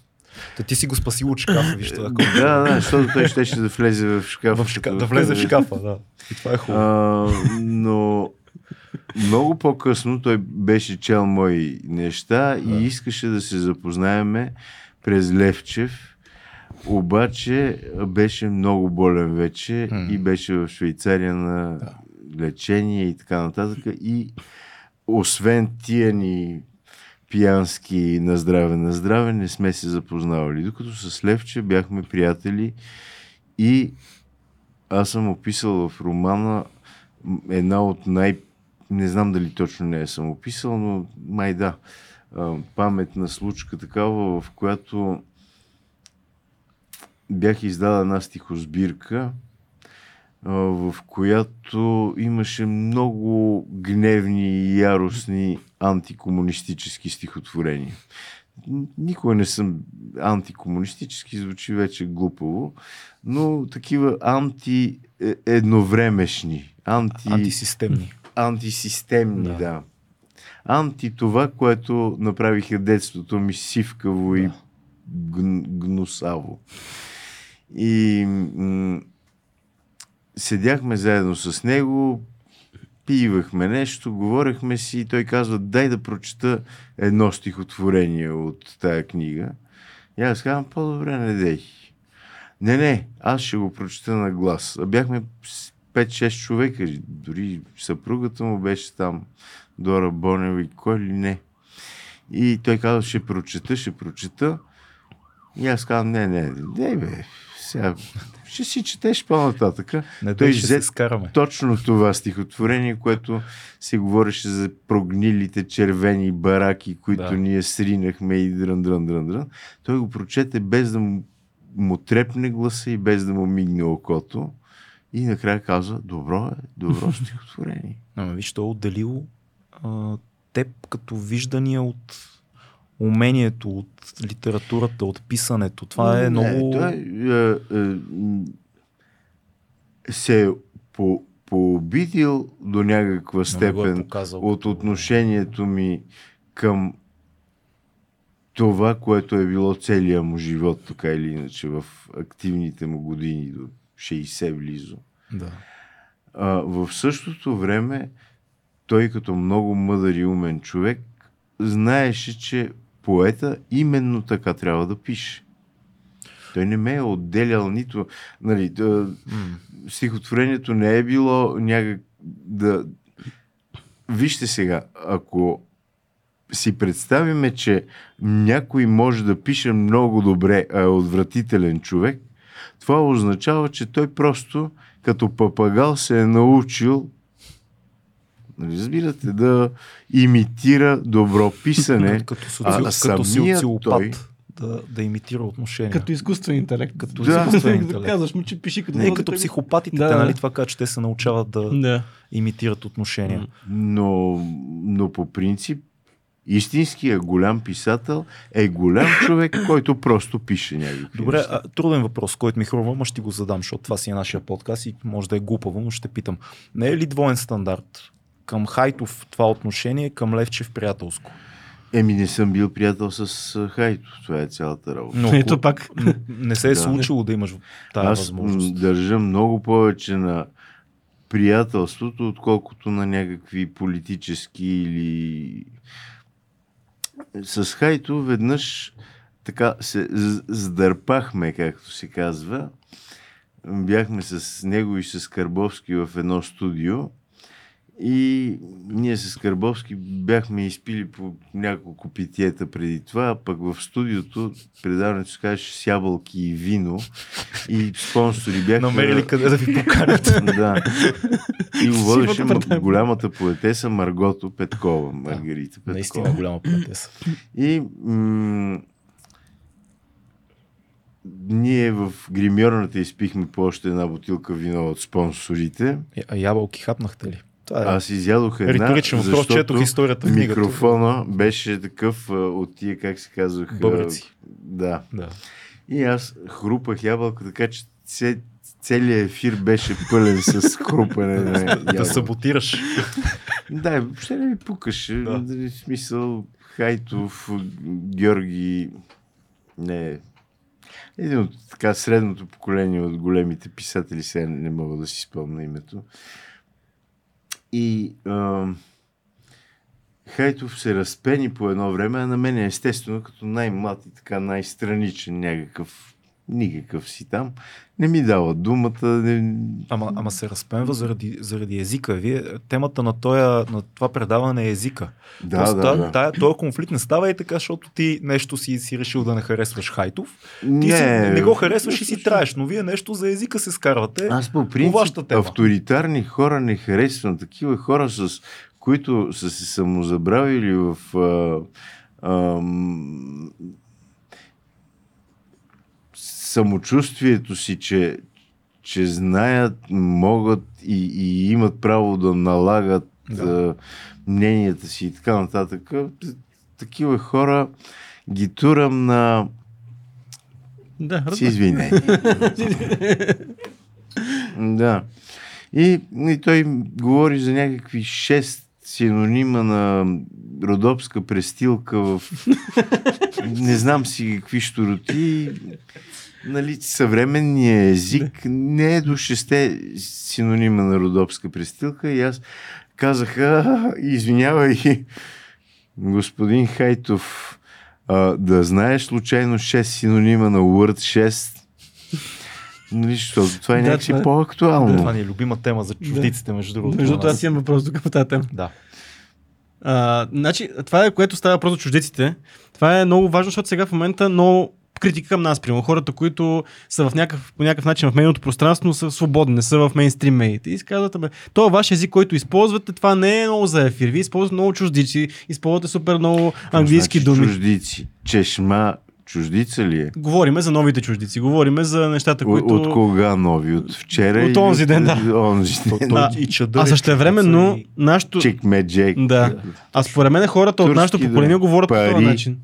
Та ти си го спасил от шкафа, виж това. Да, да, защото той щеше да влезе в шкафа. в шка... Да влезе в шкафа, да. И това е хубаво. А, но много по-късно той беше чел мои неща и искаше да се запознаеме през Левчев. Обаче беше много болен вече М. и беше в Швейцария на Да. лечение и така нататък. И освен тия ни пиянски на здраве, на здраве, не сме се запознавали. Докато с Левче бяхме приятели и аз съм описал в романа една от най... Не знам дали точно не съм описал, но май да. Паметна случка такава, в която бях издал една стихосбирка в която имаше много гневни и яростни антикомунистически стихотворения. Никога не съм антикомунистически, звучи вече глупаво, но такива анти е, едновремешни. Анти... Антисистемни. Антисистемни, да. Да. Анти това, което направиха детството ми сивкаво и Да. гн- гнусаво. И м- седяхме заедно с него, пивахме нещо, говорехме си и той казва, дай да прочета едно стихотворение от тая книга. И аз казвам, по-добре не дей. Не, не, аз ще го прочета на глас. А бяхме 5-6 човека, дори съпругата му беше там, Дора Бонева и кой ли не. И той казва, ще прочета, ще прочета. И аз казвам, не, не, не, бе, сега ще си четеш по-нататък. Не Той ще взе скараме. точно това стихотворение, което се говореше за прогнилите червени бараки, които да. ние сринахме и дрън, дрън, дрън, дрън. Той го прочете без да му, му трепне гласа и без да му мигне окото. И накрая казва, добро е, добро стихотворение. Ама виж, той е отделил а, теб като виждания от умението, от литературата, от писането. Това е Не, много... Той е, е, се е по, пообидил до някаква не е степен показал от отношението ми към това, което е било целия му живот, така или иначе, в активните му години до 60 близо. Да. А, в същото време, той като много мъдър и умен човек, знаеше, че поета именно така трябва да пише. Той не ме е отделял нито... Нали, да, М. стихотворението не е било някак да... Вижте сега, ако си представиме, че някой може да пише много добре, а е отвратителен човек, това означава, че той просто като папагал се е научил нали, разбирате, да имитира добро писане. Като, соци... а като самият социопат той- да, да имитира отношения. Като изкуствен интелект. Като Да. изкуствен Да интелект. казваш му, че пиши като Не, като психопатите, Да, те, нали, това казва, че те се научават да Да. имитират отношения. Но, но по принцип, истинският голям писател е голям човек, който просто пише някакви Добре, а, труден въпрос, който ми хрумва, ма ще ти го задам, защото това си е нашия подкаст и може да е глупаво, но ще питам. Не е ли двоен стандарт към Хайтов това отношение, към Левчев приятелско? Еми не съм бил приятел с Хайто. Това е цялата работа. Но Ето пак. не се е Да. случило да имаш тази Аз възможност. държа много повече на приятелството, отколкото на някакви политически или... С Хайто веднъж така се сдърпахме, както се казва. Бяхме с него и с Карбовски в едно студио и ние с Карбовски бяхме изпили по няколко питиета преди това, а пък в студиото предаването се казваше с ябълки и вино и спонсори бяха... Намерили къде да ви поканят. Да. И го водеше голямата поетеса Маргото Петкова, Маргарита Петкова. Наистина голяма приятеса. И м- ние в гримьорната изпихме по още една бутилка вино от спонсорите. Е, А ябълки хапнахте ли? Това е Аз изядох една, риторичен въпрос, четох историята микрофона беше такъв от тия, как се казвах... а, Бъбреци. Да. Да. И аз хрупах ябълка, така че це- целият ефир беше пълен с хрупане на Да ябълка. саботираш. Да, въобще не ми пукаше. Да. Да. В смисъл Хайтов, Георги, не. Един от така средното поколение от големите писатели, сега не мога да си спомня името. И а, Хайтов се разпени по едно време, а на мен е естествено като най-млад и така най-страничен някакъв никакъв си там. Не ми дава думата. Не... Ама, ама се разпенва заради, заради езика. Вие, темата на, тоя, на това предаване е езика. Да, Тоест, да, та- да. Тая, този конфликт не става и така, защото ти нещо си, си решил да не харесваш Хайтов. Ти не, си, не го харесваш и си траеш, но вие нещо за езика се скарвате. Аз по принцип авторитарни хора не харесвам. Такива хора, с които са се самозабравили в а, ам, самочувствието си, че, че знаят, могат и, и имат право да налагат Да. да. мненията си и така нататък. Такива хора ги турам на... Да, Си разбира. извинени. да. И, и той говори за някакви шест синонима на родопска престилка в не знам си какви штороти. Нали, съвременният език не е до шесте синонима на родопска престилка и аз казах, «А, извинявай, господин Хайтов, а, да знаеш случайно 6 синонима на Word 6? Нали, защото това е Да, някакси това е- по-актуално. Това ни е любима тема за чуждиците, между другото. Между другото, аз имам въпрос тук по тази тема. Да. А, значи, това е което става просто чуждиците. Това е много важно, защото сега в момента много критика към нас, примерно. Хората, които са в някакъв, по някакъв начин в медийното пространство, са свободни, не са в мейнстрим медиите. И си казват, бе, това ваш език, който използвате, това не е много за ефир. Вие използвате много чуждици, използвате супер много английски значи, думи. Чуждици. Чешма чуждица ли е? Говориме за новите чуждици, говориме за нещата, които... От кога нови? От вчера? От онзи ден, да. Онзи То, ден. той А, и чадър, А чукица, и- нашето... Чекмеджек. Да. А според мен хората от Турски нашето думи. поколение говорят по този Пари. начин.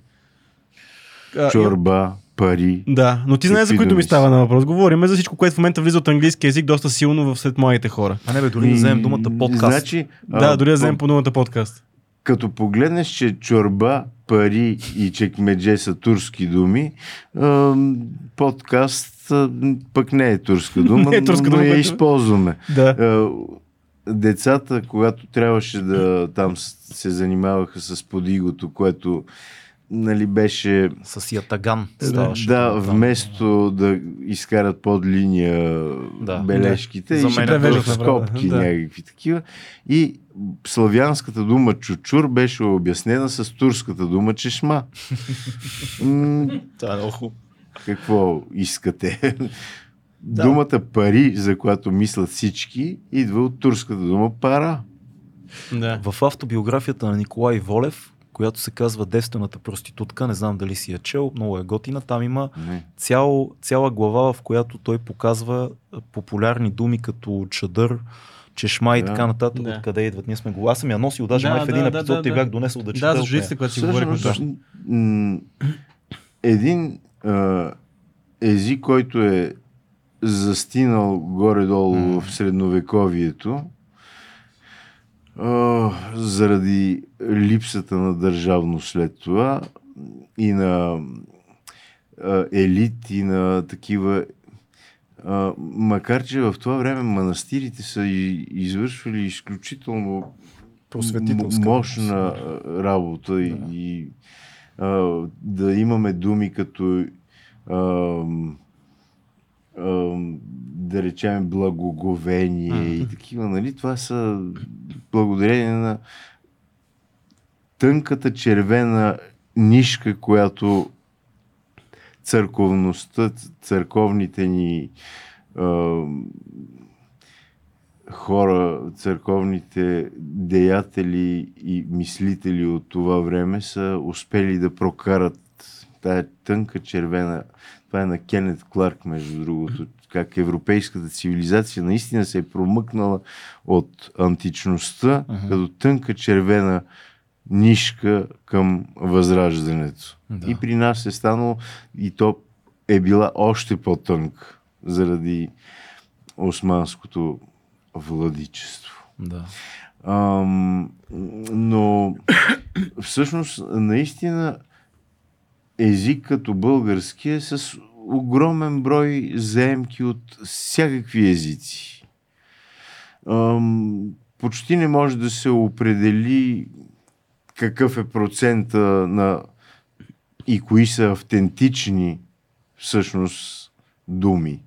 Чорба, пари. Да, но ти знаеш за които ми става на въпрос. Говориме за всичко, което в момента влиза от английски язик доста силно в сред младите хора. А не бе, дори да вземем думата подкаст. Значи, да, а, дори да вземем по- думата подкаст. Като погледнеш, че чорба, пари и чекмедже са турски думи, подкаст а, пък не е турска дума, Не е турска но дума, я което- използваме. Да. Децата, когато трябваше да там се занимаваха с подигото, което нали, беше С ятаган Е, ставаше. да, това. вместо да изкарат под линия Да. бележките, За и ще точно скобки да. някакви такива. И славянската дума чучур беше обяснена с турската дума чешма. Това е много какво искате? Думата пари, за която мислят всички, идва от турската дума пара. да. В автобиографията на Николай Волев, която се казва Девствената проститутка, не знам дали си я чел, много е готина, там има Не. цял, цяла глава, в която той показва популярни думи като чадър, чешма и Да. така нататък, Да. откъде идват. Ние сме го... Аз съм я носил даже Да, май в един да, да, епизод да, и да. бях донесъл да чета. Да, за журналистите, когато си говорихме м, един а, език, който е застинал горе-долу М. в средновековието, а, заради липсата на държавност след това и на а, елит и на такива а, макар, че в това време манастирите са и, извършвали изключително мощна а, работа и, Да. и а, да имаме думи като ам, ам, да речем благоговение Мгм. и такива, нали? Това са благодарение на тънката червена нишка, която църковността, църковните ни ам, хора, църковните деятели и мислители от това време са успели да прокарат тая тънка червена, това е на Кенет Кларк, между другото, как европейската цивилизация наистина се е промъкнала от античността Мгм. като тънка червена нишка към възраждането. Да. И при нас е станало, и то е била още по-тънка заради османското владичество. Да. Ам, но всъщност наистина език като български е с огромен брой заемки от всякакви езици. Ам, почти не може да се определи какъв е процента на и кои са автентични всъщност думи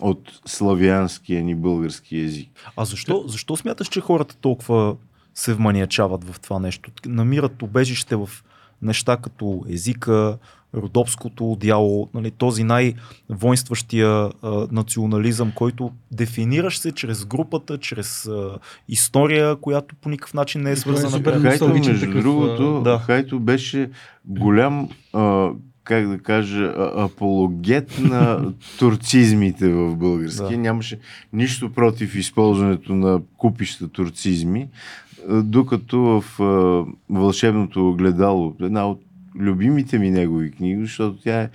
от славянския ни български език. А защо, защо смяташ, че хората толкова се вманиячават в това нещо? Намират убежище в неща като езика, родопското дяло, нали, този най-воинстващия а, национализъм, който дефинираш се чрез групата, чрез а, история, която по никакъв начин не е е свързана. пряко. Хайто, между такъв, другото, да. Хайто беше голям а, как да кажа, апологет на турцизмите в български. Да. Нямаше нищо против използването на купища турцизми, а, докато в а, Вълшебното огледало, една от любимите ми негови книги, защото тя е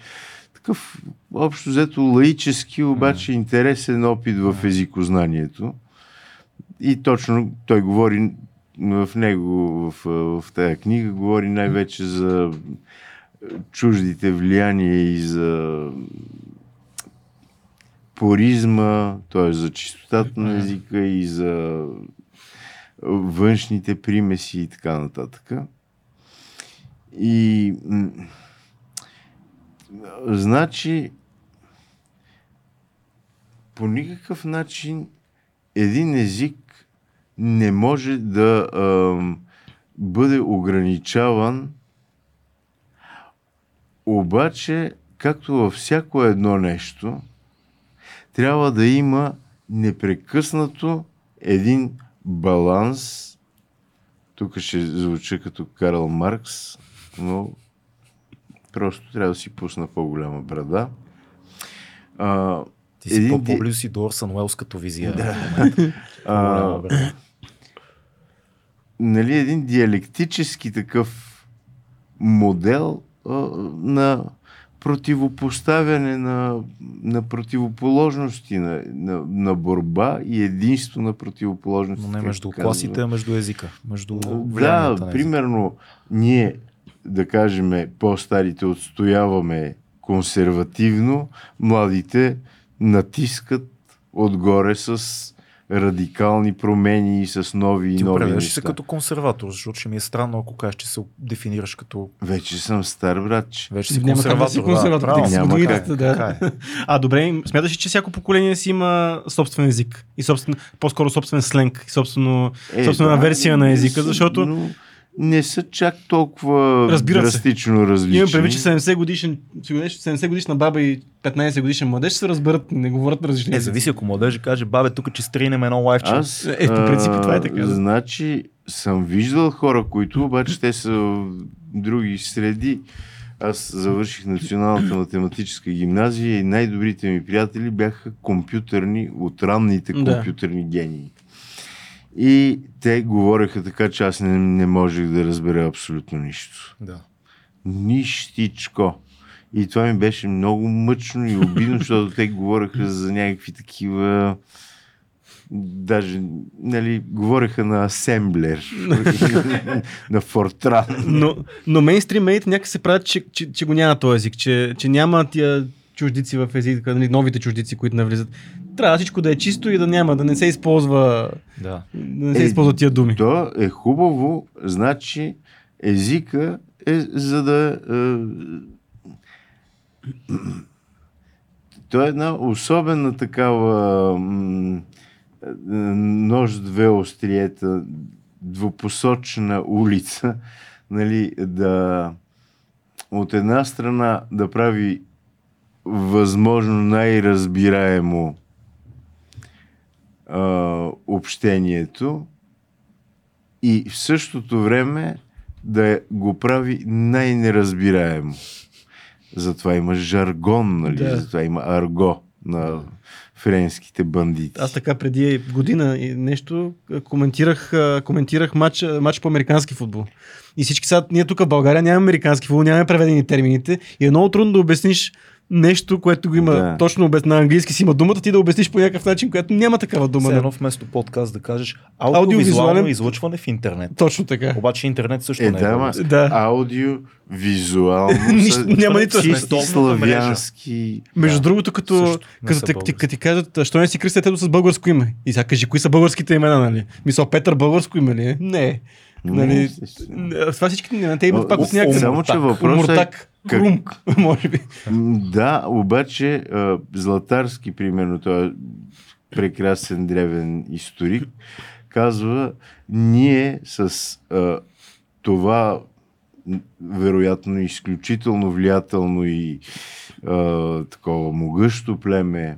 такъв общо взето лаически, обаче интересен опит в езикознанието. И точно той говори в него, в, в тази книга, говори най-вече за чуждите влияния и за поризма, т.е. за чистотата на езика и за външните примеси и така нататък. И значи по никакъв начин един език не може да ам, бъде ограничаван, обаче, както във всяко едно нещо, трябва да има непрекъснато един баланс. Тук ще звуча като Карл Маркс, но просто трябва да си пусна по-голяма брада. А, Ти си Един по- ди- по-близо си до Орсън Уелс като визия. а, Добре. нали, един диалектически такъв модел а, на противопоставяне на, на противоположности, на, на, на борба и единство на противоположности. Но не между класите, а между езика. Между Да, примерно, ние, да кажем, по-старите отстояваме консервативно, младите натискат отгоре с радикални промени и с нови и Ти нови неща. се като консерватор, защото ще ми е странно, ако кажеш, че се дефинираш като... Вече съм стар, братче. Вече си Няма как да си консерватор. консерватор, да, ти право. Няма как. да. Така е. А, добре, смяташ ли, че всяко поколение си има собствен език? И собствен, по-скоро собствен сленг, и собствено, собствена версия на езика, защото но не са чак толкова Разбира се. драстично различни. имам предвид, че 70 годишен, 70 годишна баба и 15 годишен младеж ще се разберат, не говорят на различни Е, зависи ако младежа каже, бабе, тук че стринем едно лайфче. Аз, Е, по принцип това е така. Значи, съм виждал хора, които обаче те са в други среди. Аз завърших Националната математическа гимназия и най-добрите ми приятели бяха компютърни, от ранните Да. компютърни гении. И те говореха така, че аз не, не можех да разбера абсолютно нищо. Да. Нищичко. И това ми беше много мъчно и обидно, защото те говореха за някакви такива даже, нали, говореха на асемблер, на Фортран. Но, но мейнстрим медиите някак се правят, че, че, че го няма този език, че, че няма тия чуждици в езика, нали, новите чуждици, които навлизат. Трябва всичко да е чисто и да няма, да не се използва, Да. да не се Е, използват тия думи. То е хубаво, значи езика е за да... Е, то е една особена такава м, е, нож две остриета, двупосочна улица, нали, да от една страна да прави възможно най-разбираемо а, общението и в същото време да го прави най-неразбираемо. Затова има жаргон, нали? Да. Затова има арго на френските бандити. Аз така преди година и нещо коментирах, коментирах матч, матч по американски футбол. И всички сега, ние тук в България нямаме американски футбол, нямаме преведени термините и е много трудно да обясниш нещо, което го има Да. точно обяс... на английски си има думата, ти да обясниш по някакъв начин, което няма такава дума. Все едно вместо подкаст да кажеш Аудиовизуален- аудиовизуално излъчване в интернет. Точно така. Обаче интернет също Е, не е. да. Да. аудио, визуално. Няма нито славянски. Между другото, като, като, ти кажат, що не си кръстят ето с българско име? И сега кажи, кои са българските имена, нали? Мисъл, Петър българско име ли е? Не. Нали, това всички не, те имат пак от с- някъде. Само, че въпросът е Умуртак, как- Крум, може би. Да, обаче Златарски, примерно, той е прекрасен древен историк, казва, ние с а, това вероятно изключително влиятелно и а, такова могъщо племе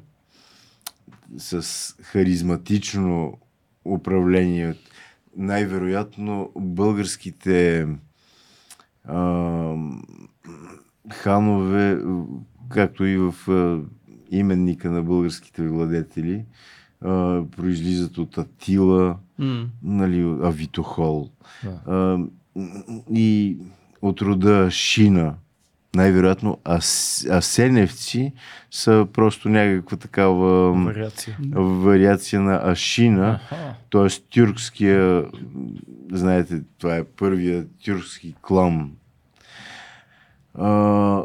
с харизматично управление, най-вероятно българските а, ханове, както и в именника на българските владетели, произлизат от Атила, М. нали, Авитохол. А, и от рода Шина. Най-вероятно ас, асеневци са просто някаква такава Вариация. вариация на Ашина, т.е. тюркския, знаете, това е първия тюркски клан. А,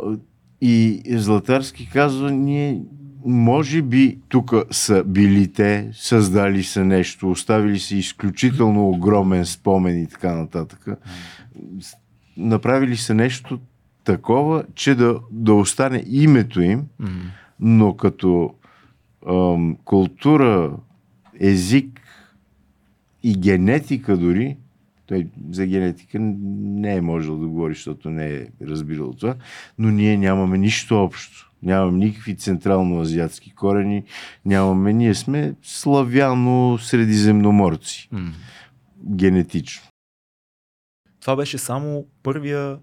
и Златарски казва, ние може би тук са били те, създали са нещо, оставили са изключително огромен спомен и така нататък. Направили са нещо такова, че да, да остане името им, но като ам, култура, език и генетика дори, той за генетика не е можел да говори, защото не е разбирал това, но ние нямаме нищо общо. Нямаме никакви централно-азиатски корени, нямаме, ние сме славяно-средиземноморци, М. генетично. Това беше само първия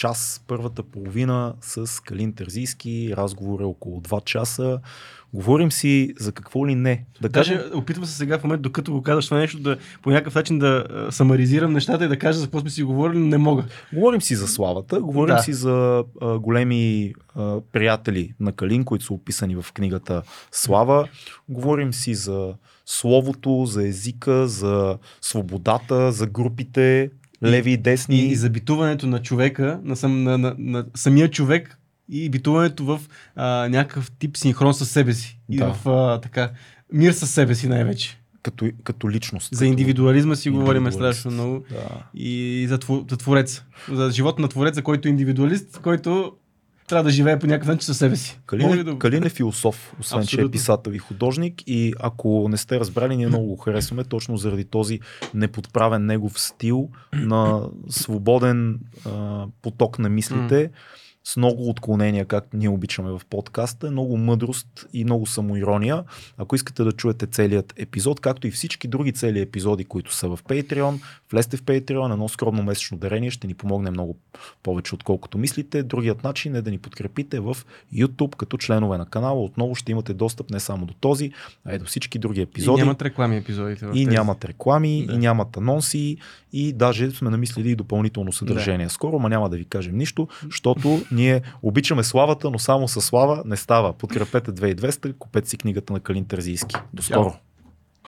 час, първата половина с Калин Терзийски. Разговор е около 2 часа. Говорим си за какво ли не. Да Даже кажем, опитвам се сега в момента, докато го казваш това нещо, да по някакъв начин да самаризирам нещата и да кажа за какво сме си говорили, но не мога. говорим си за славата, говорим Да. си за а, големи а, приятели на Калин, които са описани в книгата Слава. Говорим си за словото, за езика, за свободата, за групите, леви и десни. И, и за битуването на човека, на, сам, на, на, на самия човек и битуването в а, някакъв тип синхрон с себе си. И Да. в а, така, мир с себе си най-вече. като, като личност. За като... индивидуализма си говорим страшно много. Да. И за, тво, за твореца. За живота на твореца, който е индивидуалист, който трябва да живее по някакъв начин със себе си. Калин, да... Калин е философ, освен че е Абсолютно. писател и художник. И ако не сте разбрали, ние много го харесваме, точно заради този неподправен негов стил на свободен а, поток на мислите, с много отклонения, както ние обичаме в подкаста, много мъдрост и много самоирония. Ако искате да чуете целият епизод, както и всички други цели епизоди, които са в Patreon, влезте в Patreon, едно скромно месечно дарение ще ни помогне много повече отколкото мислите. Другият начин е да ни подкрепите в YouTube като членове на канала. Отново ще имате достъп не само до този, а и до всички други И епизоди. нямат реклами епизодите. в И тези. нямат реклами, Да. и нямат анонси, и даже сме намислили и допълнително съдържание. Скоро, ма няма да ви кажем нищо, защото ние обичаме славата, но само със слава не става. Подкрепете 2200, купете си книгата на Калин Терзийски. До скоро!